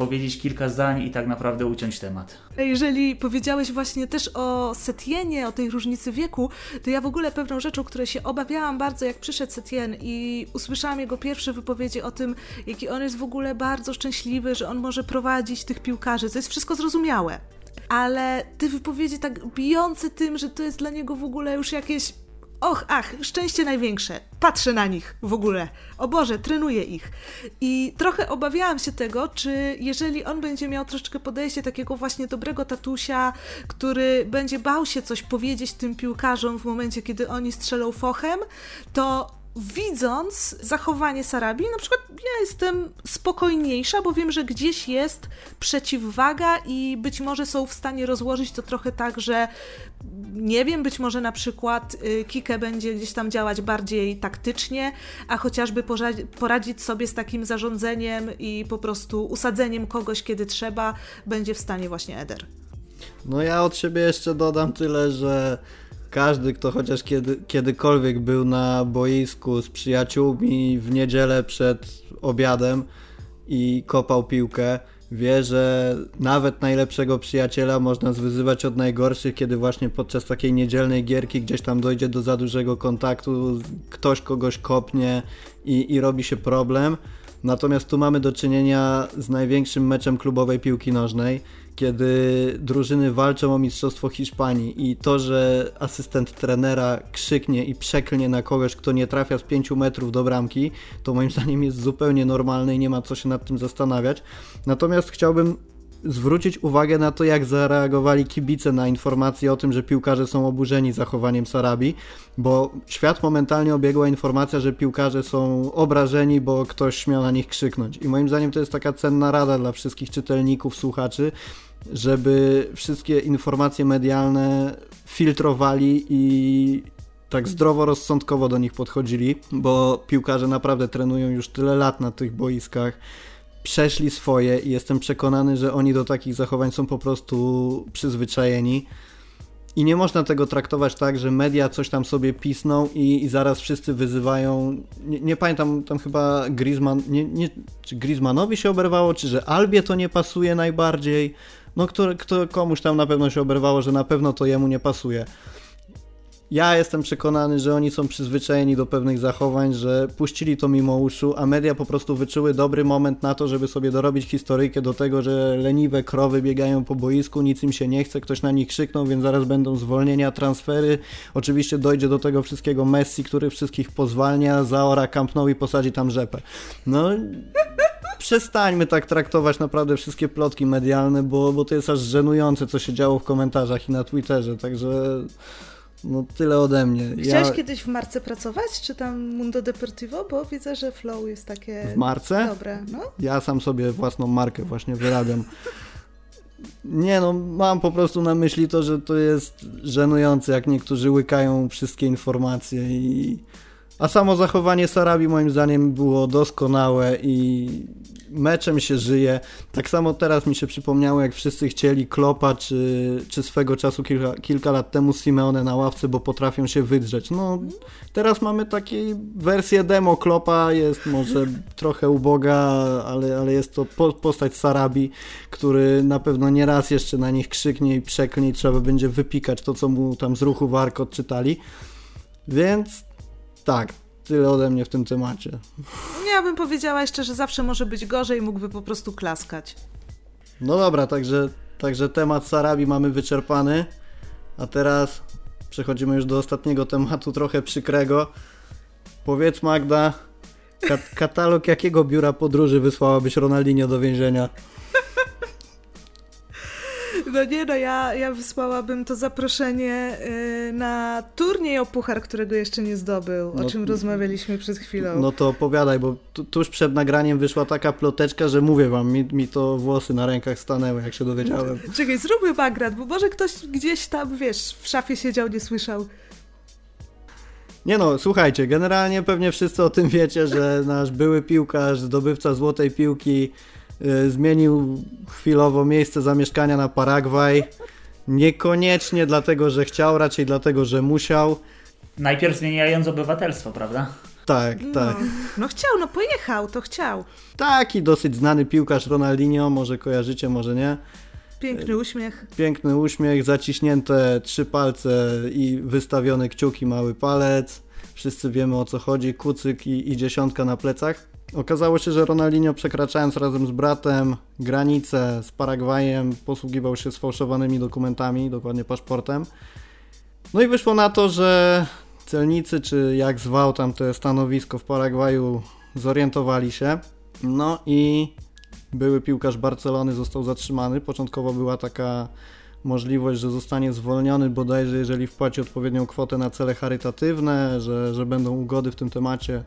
powiedzieć kilka zdań i tak naprawdę uciąć temat. Jeżeli powiedziałeś właśnie też o Setienie, o tej różnicy wieku, to ja w ogóle pewną rzeczą, której się obawiałam bardzo, jak przyszedł Setien i usłyszałam jego pierwsze wypowiedzi o tym, jaki on jest w ogóle bardzo szczęśliwy, że on może prowadzić tych piłkarzy. To jest wszystko zrozumiałe. Ale te wypowiedzi tak bijące tym, że to jest dla niego w ogóle już jakieś Och, ach, szczęście największe. Patrzę na nich w ogóle. O Boże, trenuję ich. I trochę obawiałam się tego, czy jeżeli on będzie miał troszeczkę podejście takiego właśnie dobrego tatusia, który będzie bał się coś powiedzieć tym piłkarzom w momencie, kiedy oni strzelą fochem, to widząc zachowanie Sarabi, na przykład ja jestem spokojniejsza, bo wiem, że gdzieś jest przeciwwaga i być może są w stanie rozłożyć to trochę tak, że nie wiem, być może na przykład y, Kike będzie gdzieś tam działać bardziej taktycznie, a chociażby poradzić sobie z takim zarządzeniem i po prostu usadzeniem kogoś, kiedy trzeba, będzie w stanie właśnie Eder. No ja od siebie jeszcze dodam tyle, że każdy, kto chociaż kiedy, kiedykolwiek był na boisku z przyjaciółmi w niedzielę przed obiadem i kopał piłkę, wie, że nawet najlepszego przyjaciela można zwyzywać od najgorszych, kiedy właśnie podczas takiej niedzielnej gierki gdzieś tam dojdzie do za dużego kontaktu, ktoś kogoś kopnie i, i robi się problem. Natomiast tu mamy do czynienia z największym meczem klubowej piłki nożnej kiedy drużyny walczą o Mistrzostwo Hiszpanii i to, że asystent trenera krzyknie i przeklnie na kogoś, kto nie trafia z 5 metrów do bramki, to moim zdaniem jest zupełnie normalne i nie ma co się nad tym zastanawiać. Natomiast chciałbym zwrócić uwagę na to, jak zareagowali kibice na informację o tym, że piłkarze są oburzeni zachowaniem Sarabi, bo świat momentalnie obiegła informacja, że piłkarze są obrażeni, bo ktoś śmiał na nich krzyknąć. I moim zdaniem to jest taka cenna rada dla wszystkich czytelników, słuchaczy, żeby wszystkie informacje medialne filtrowali i tak zdroworozsądkowo do nich podchodzili, bo piłkarze naprawdę trenują już tyle lat na tych boiskach, przeszli swoje i jestem przekonany, że oni do takich zachowań są po prostu przyzwyczajeni. I nie można tego traktować tak, że media coś tam sobie pisną i, i zaraz wszyscy wyzywają. Nie, nie, pamiętam, tam chyba Griezmann, nie, nie, czy Griezmannowi się oberwało, czy że Albie to nie pasuje najbardziej no kto, kto, komuś tam na pewno się oberwało, że na pewno to jemu nie pasuje. Ja jestem przekonany, że oni są przyzwyczajeni do pewnych zachowań, że puścili to mimo uszu, a media po prostu wyczuły dobry moment na to, żeby sobie dorobić historyjkę do tego, że leniwe krowy biegają po boisku, nic im się nie chce, ktoś na nich krzyknął, więc zaraz będą zwolnienia, transfery. Oczywiście dojdzie do tego wszystkiego Messi, który wszystkich pozwalnia, zaora Camp Nou i posadzi tam rzepę. No przestańmy tak traktować naprawdę wszystkie plotki medialne, bo, bo to jest aż żenujące, co się działo w komentarzach i na Twitterze, także no tyle ode mnie. Chciałeś ja... kiedyś w Marce pracować, czy tam Mundo Deportivo? Bo widzę, że Flow jest takie w Marce? dobre. No? Ja sam sobie własną markę właśnie wyrabiam. Nie no, mam po prostu na myśli to, że to jest żenujące, jak niektórzy łykają wszystkie informacje i a samo zachowanie Sarabi moim zdaniem było doskonałe i meczem się żyje. Tak samo teraz mi się przypomniało, jak wszyscy chcieli Klopa, czy, czy swego czasu kilka, kilka lat temu Simeone na ławce, bo potrafią się wydrzeć. No, teraz mamy taką wersję demo Klopa, jest może trochę uboga, ale, ale jest to po, postać Sarabi, który na pewno nie raz jeszcze na nich krzyknie i przeknie i trzeba będzie wypikać to, co mu tam z ruchu wark odczytali. Więc tak, tyle ode mnie w tym temacie. Ja bym powiedziała jeszcze, że zawsze może być gorzej, mógłby po prostu klaskać. No dobra, także, także temat Sarabi mamy wyczerpany, a teraz przechodzimy już do ostatniego tematu, trochę przykrego. Powiedz Magda, kat katalog jakiego biura podróży wysłałabyś Ronaldinho do więzienia? No nie no, ja, ja wysłałabym to zaproszenie y, na turniej o puchar, którego jeszcze nie zdobył, o no, czym rozmawialiśmy przed chwilą. No to opowiadaj, bo tu, tuż przed nagraniem wyszła taka ploteczka, że mówię wam, mi, mi to włosy na rękach stanęły, jak się dowiedziałem. Czekaj, zróbmy background, bo może ktoś gdzieś tam, wiesz, w szafie siedział, nie słyszał. Nie no, słuchajcie, generalnie pewnie wszyscy o tym wiecie, że nasz były piłkarz, zdobywca złotej piłki zmienił chwilowo miejsce zamieszkania na Paragwaj. Niekoniecznie dlatego, że chciał, raczej dlatego, że musiał. Najpierw zmieniając obywatelstwo, prawda? Tak, No, tak. no chciał, no pojechał, to chciał. Taki dosyć znany piłkarz Ronaldinho, może kojarzycie, może nie. Piękny uśmiech. Piękny uśmiech, zaciśnięte trzy palce i wystawione kciuki, mały palec. Wszyscy wiemy o co chodzi, kucyk i, i dziesiątka na plecach. Okazało się, że Ronaldinho przekraczając razem z bratem granicę z Paragwajem posługiwał się sfałszowanymi dokumentami, dokładnie paszportem. No i wyszło na to, że celnicy, czy jak zwał tam te stanowisko w Paragwaju, zorientowali się. No i były piłkarz Barcelony został zatrzymany. Początkowo była taka możliwość, że zostanie zwolniony bodajże jeżeli wpłaci odpowiednią kwotę na cele charytatywne, że, że będą ugody w tym temacie.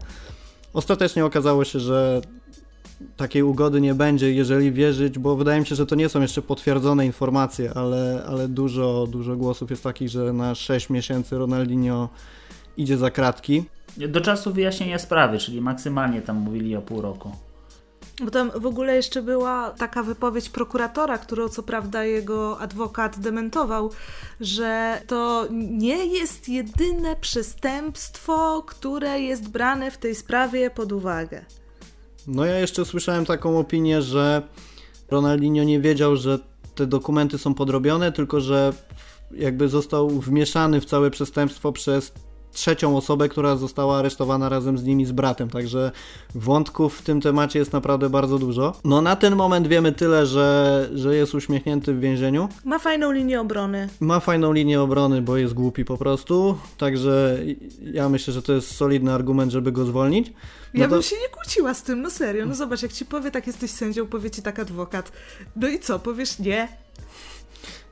Ostatecznie okazało się, że takiej ugody nie będzie, jeżeli wierzyć, bo wydaje mi się, że to nie są jeszcze potwierdzone informacje, ale, ale dużo, dużo głosów jest takich, że na 6 miesięcy Ronaldinho idzie za kratki. Do czasu wyjaśnienia sprawy, czyli maksymalnie tam mówili o pół roku. Bo tam w ogóle jeszcze była taka wypowiedź prokuratora, którą co prawda jego adwokat dementował, że to nie jest jedyne przestępstwo, które jest brane w tej sprawie pod uwagę. No ja jeszcze słyszałem taką opinię, że Ronaldinho nie wiedział, że te dokumenty są podrobione, tylko że jakby został wmieszany w całe przestępstwo przez trzecią osobę, która została aresztowana razem z nimi z bratem, także wątków w tym temacie jest naprawdę bardzo dużo. No na ten moment wiemy tyle, że, że jest uśmiechnięty w więzieniu. Ma fajną linię obrony. Ma fajną linię obrony, bo jest głupi po prostu, także ja myślę, że to jest solidny argument, żeby go zwolnić. No Ja to- bym się nie kłóciła z tym, no serio. No zobacz, jak ci powie, tak jesteś sędzią, powie ci tak adwokat. No i co, powiesz nie?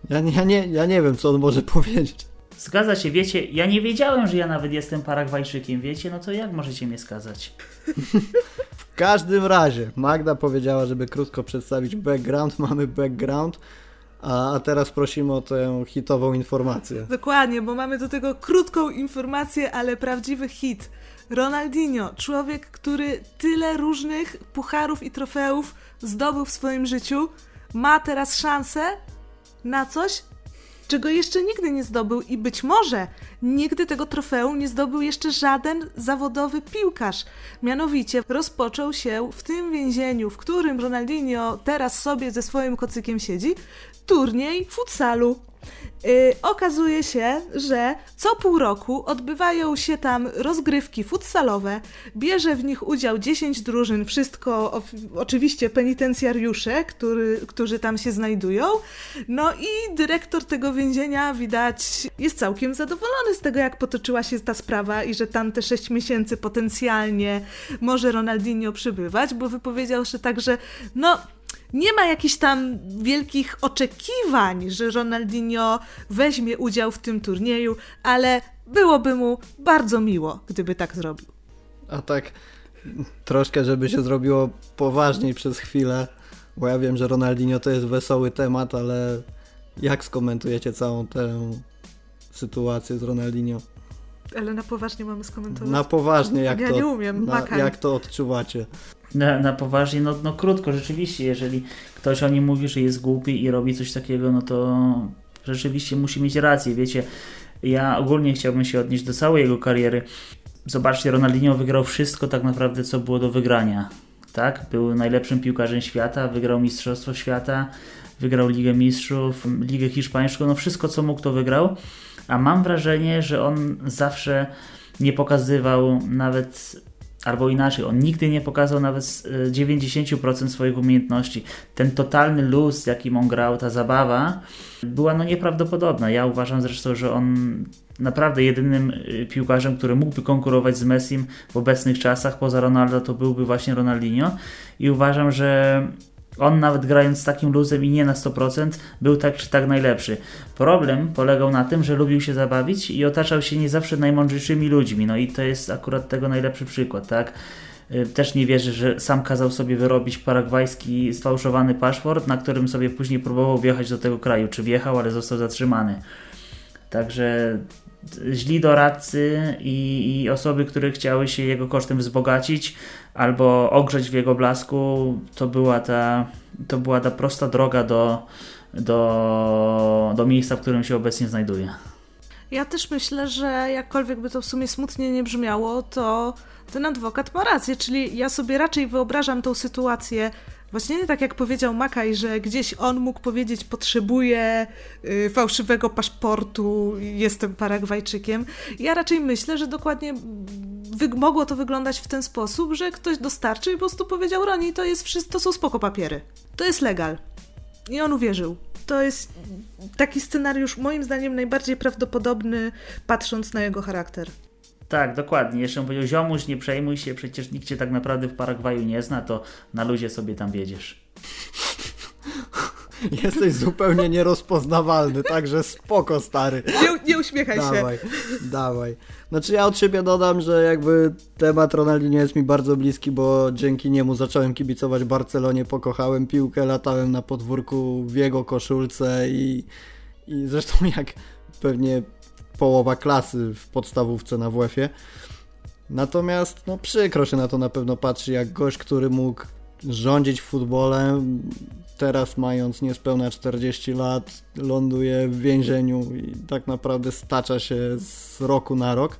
Ja, ja, nie, ja nie wiem, co on może powiedzieć. Zgadza się, wiecie, ja nie wiedziałem, że ja nawet jestem Paragwajczykiem, wiecie, no to jak możecie mnie skazać? W każdym razie, Magda powiedziała, żeby krótko przedstawić background. Mamy background, a, a teraz prosimy o tę hitową informację. Dokładnie, bo mamy do tego krótką informację, ale prawdziwy hit. Ronaldinho, człowiek, który tyle różnych pucharów i trofeów zdobył w swoim życiu, ma teraz szansę na coś, czego jeszcze nigdy nie zdobył i być może nigdy tego trofeum nie zdobył jeszcze żaden zawodowy piłkarz. Mianowicie rozpoczął się w tym więzieniu, w którym Ronaldinho teraz sobie ze swoim kocykiem siedzi, turniej futsalu. Yy, okazuje się, że co pół roku odbywają się tam rozgrywki futsalowe, bierze w nich udział 10 drużyn, wszystko oczywiście penitencjariusze, który, którzy tam się znajdują. No i dyrektor tego więzienia widać jest całkiem zadowolony z tego, jak potoczyła się ta sprawa i że tam te 6 miesięcy potencjalnie może Ronaldinho przybywać, bo wypowiedział się tak, że no nie ma jakichś tam wielkich oczekiwań, że Ronaldinho weźmie udział w tym turnieju, ale byłoby mu bardzo miło, gdyby tak zrobił. A tak troszkę, żeby się zrobiło poważniej przez chwilę, bo ja wiem, że Ronaldinho to jest wesoły temat, ale jak skomentujecie całą tę sytuację z Ronaldinho? Ale na poważnie mamy skomentować. Na poważnie, jak Ja to, nie umiem, na, jak to odczuwacie? Na, na poważnie, no, no krótko, rzeczywiście, jeżeli ktoś o nim mówi, że jest głupi i robi coś takiego, no to rzeczywiście musi mieć rację, wiecie. Ja ogólnie chciałbym się odnieść do całej jego kariery. Zobaczcie, Ronaldinho wygrał wszystko tak naprawdę, co było do wygrania. Tak? Był najlepszym piłkarzem świata, wygrał Mistrzostwo Świata, wygrał Ligę Mistrzów, Ligę Hiszpańską, no wszystko, co mógł, to wygrał. A mam wrażenie, że on zawsze nie pokazywał nawet Albo inaczej, on nigdy nie pokazał nawet e, 90% swoich umiejętności. Ten totalny luz, jakim on grał, ta zabawa, była no nieprawdopodobna. Ja uważam zresztą, że on naprawdę jedynym e, piłkarzem, który mógłby konkurować z Messim w obecnych czasach, poza Ronaldo, to byłby właśnie Ronaldinho. I uważam, że on nawet grając z takim luzem i nie na 100% był tak czy tak najlepszy. Problem polegał na tym, że lubił się zabawić i otaczał się nie zawsze najmądrzejszymi ludźmi. No i to jest akurat tego najlepszy przykład, tak? Y, Też nie wierzę, że sam kazał sobie wyrobić paragwajski sfałszowany paszport, na którym sobie później próbował wjechać do tego kraju. Czy wjechał, ale został zatrzymany. Także źli doradcy i, i osoby, które chciały się jego kosztem wzbogacić albo ogrzeć w jego blasku, to była ta, to była ta prosta droga do, do, do miejsca, w którym się obecnie znajduje. Ja też myślę, że jakkolwiek by to w sumie smutnie nie brzmiało, to ten adwokat ma rację, czyli ja sobie raczej wyobrażam tą sytuację Właśnie nie tak jak powiedział Makaj, że gdzieś on mógł powiedzieć, potrzebuję y, fałszywego paszportu, jestem Paragwajczykiem. Ja raczej myślę, że dokładnie mogło to wyglądać w ten sposób, że ktoś dostarczył i po prostu powiedział Roni, to, jest wszystko, to są spoko papiery. To jest legal. I on uwierzył. To jest taki scenariusz, moim zdaniem, najbardziej prawdopodobny, patrząc na jego charakter. Tak, dokładnie. Jeszcze powiedział, ziomuś, nie przejmuj się, przecież nikt cię tak naprawdę w Paragwaju nie zna, to na luzie sobie tam wiedziesz. Jesteś zupełnie nierozpoznawalny, także spoko, stary. Nie, nie uśmiechaj dawaj, się. Dawaj, Znaczy ja od siebie dodam, że jakby temat Ronaldinho jest mi bardzo bliski, bo dzięki niemu zacząłem kibicować Barcelonie, pokochałem piłkę, latałem na podwórku w jego koszulce i, i zresztą jak pewnie połowa klasy w podstawówce na WF-ie. Natomiast no, przykro się na to na pewno patrzy, jak gość, który mógł rządzić futbolem, teraz mając niespełna 40 lat, ląduje w więzieniu i tak naprawdę stacza się z roku na rok.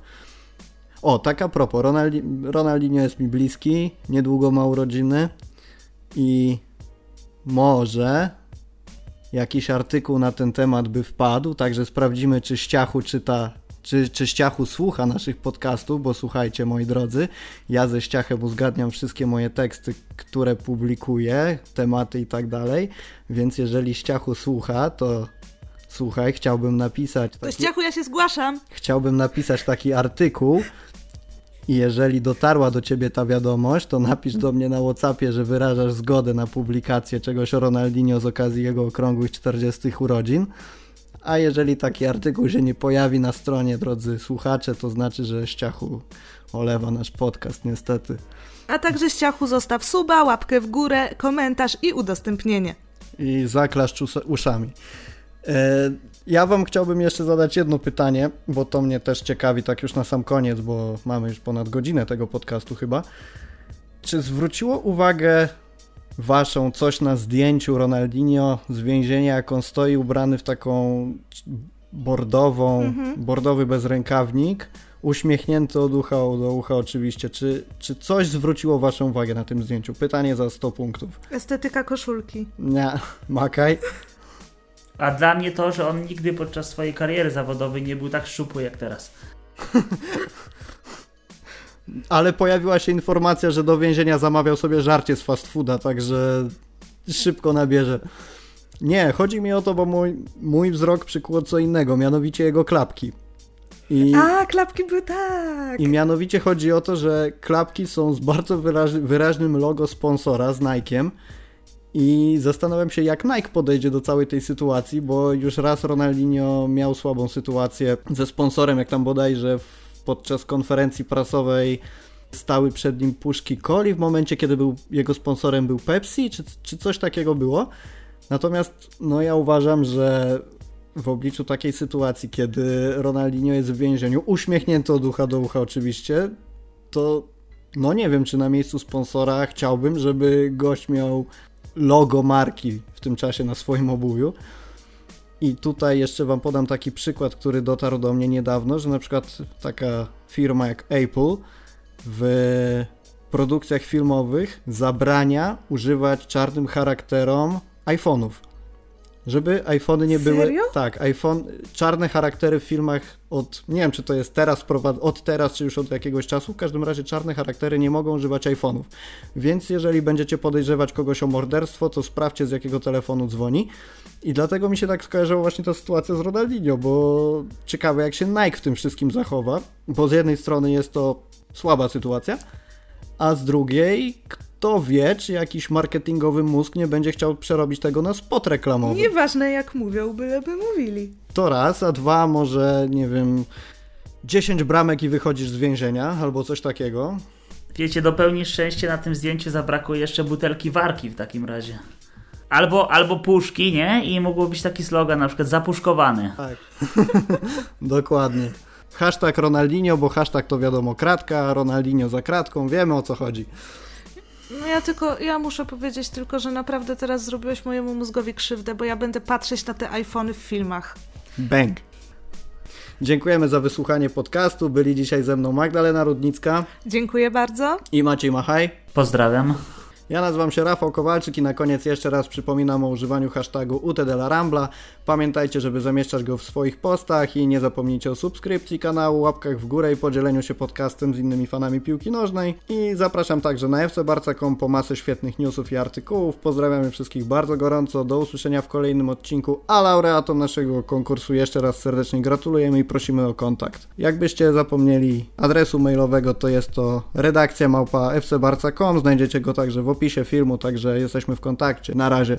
O, tak a propos, Ronaldi Ronaldinho jest mi bliski, niedługo ma urodziny i może jakiś artykuł na ten temat by wpadł, także sprawdzimy, czy Ściachu czyta, czy, czy Ściachu słucha naszych podcastów, bo słuchajcie, moi drodzy, ja ze Ściachem uzgadniam wszystkie moje teksty, które publikuję, tematy i tak dalej, więc jeżeli Ściachu słucha, to słuchaj, chciałbym napisać... Taki, to Ściachu, ja się zgłaszam. Chciałbym napisać taki artykuł, i jeżeli dotarła do ciebie ta wiadomość, to napisz do mnie na Whatsappie, że wyrażasz zgodę na publikację czegoś o Ronaldinho z okazji jego okrągłych 40 urodzin. A jeżeli taki artykuł się nie pojawi na stronie, drodzy słuchacze, to znaczy, że Ściachu olewa nasz podcast, niestety. A także Ściachu zostaw suba, łapkę w górę, komentarz i udostępnienie. I zaklaszcz uszami. E, ja Wam chciałbym jeszcze zadać jedno pytanie, bo to mnie też ciekawi, tak już na sam koniec, bo mamy już ponad godzinę tego podcastu chyba. Czy zwróciło uwagę Waszą coś na zdjęciu Ronaldinho z więzienia, jak on stoi ubrany w taką bordową, mhm. bordowy bezrękawnik, uśmiechnięty od ucha do ucha oczywiście. Czy, czy coś zwróciło Waszą uwagę na tym zdjęciu? Pytanie za 100 punktów. Estetyka koszulki. Nie, Makaj. A dla mnie to, że on nigdy podczas swojej kariery zawodowej nie był tak szczupły jak teraz. Ale pojawiła się informacja, że do więzienia zamawiał sobie żarcie z fast fooda, także szybko nabierze. Nie, chodzi mi o to, bo mój, mój wzrok przykuło co innego, mianowicie jego klapki. I, A, klapki były tak. I mianowicie chodzi o to, że klapki są z bardzo wyraź, wyraźnym logo sponsora, z Nike'em. I zastanawiam się, jak Nike podejdzie do całej tej sytuacji, bo już raz Ronaldinho miał słabą sytuację ze sponsorem, jak tam bodajże podczas konferencji prasowej stały przed nim puszki coli w momencie, kiedy był, jego sponsorem był Pepsi, czy, czy coś takiego było. Natomiast no ja uważam, że w obliczu takiej sytuacji, kiedy Ronaldinho jest w więzieniu, uśmiechnięty od ucha do ucha oczywiście, to no nie wiem, czy na miejscu sponsora chciałbym, żeby gość miał logo marki w tym czasie na swoim obuwiu. I tutaj jeszcze Wam podam taki przykład, który dotarł do mnie niedawno, że na przykład taka firma jak Apple w produkcjach filmowych zabrania używać czarnym charakterom iPhone'ów. Żeby iPhony nie były. Serio? Tak, iPhone, czarne charaktery w filmach od. Nie wiem, czy to jest teraz, od teraz, czy już od jakiegoś czasu. W każdym razie czarne charaktery nie mogą używać iPhone'ów. Więc jeżeli będziecie podejrzewać kogoś o morderstwo, to sprawdźcie z jakiego telefonu dzwoni. I dlatego mi się tak skojarzyła właśnie ta sytuacja z Ronaldinho, bo ciekawe jak się Nike w tym wszystkim zachowa. Bo z jednej strony jest to słaba sytuacja, a z drugiej kto wie, czy jakiś marketingowy mózg nie będzie chciał przerobić tego na spot reklamowy. Nieważne jak mówią, byleby mówili. To raz, a dwa może, nie wiem, 10 bramek i wychodzisz z więzienia, albo coś takiego. Wiecie, do pełni szczęścia na tym zdjęciu zabrakło jeszcze butelki warki w takim razie. Albo, albo puszki, nie? I mógł być taki slogan na przykład zapuszkowany. Tak. Dokładnie. Hashtag Ronaldinho, bo hashtag to wiadomo kratka, Ronaldinho za kratką, wiemy o co chodzi. No ja tylko, ja muszę powiedzieć tylko, że naprawdę teraz zrobiłeś mojemu mózgowi krzywdę, bo ja będę patrzeć na te iPhony w filmach. Bang. Dziękujemy za wysłuchanie podcastu. Byli dzisiaj ze mną Magdalena Rudnicka Dziękuję bardzo. i Maciej Machaj. Pozdrawiam. Ja nazywam się Rafał Kowalczyk i na koniec jeszcze raz przypominam o używaniu hashtagu UTDLarambla. Pamiętajcie, żeby zamieszczać go w swoich postach i nie zapomnijcie o subskrypcji kanału, łapkach w górę i podzieleniu się podcastem z innymi fanami piłki nożnej. I zapraszam także na fcbarca.com po masę świetnych newsów i artykułów. Pozdrawiamy wszystkich bardzo gorąco. Do usłyszenia w kolejnym odcinku, a laureatom naszego konkursu jeszcze raz serdecznie gratulujemy i prosimy o kontakt. Jakbyście zapomnieli adresu mailowego, to jest to redakcja małpa fcbarca.com. Znajdziecie go także w opisie filmu, także jesteśmy w kontakcie. Na razie.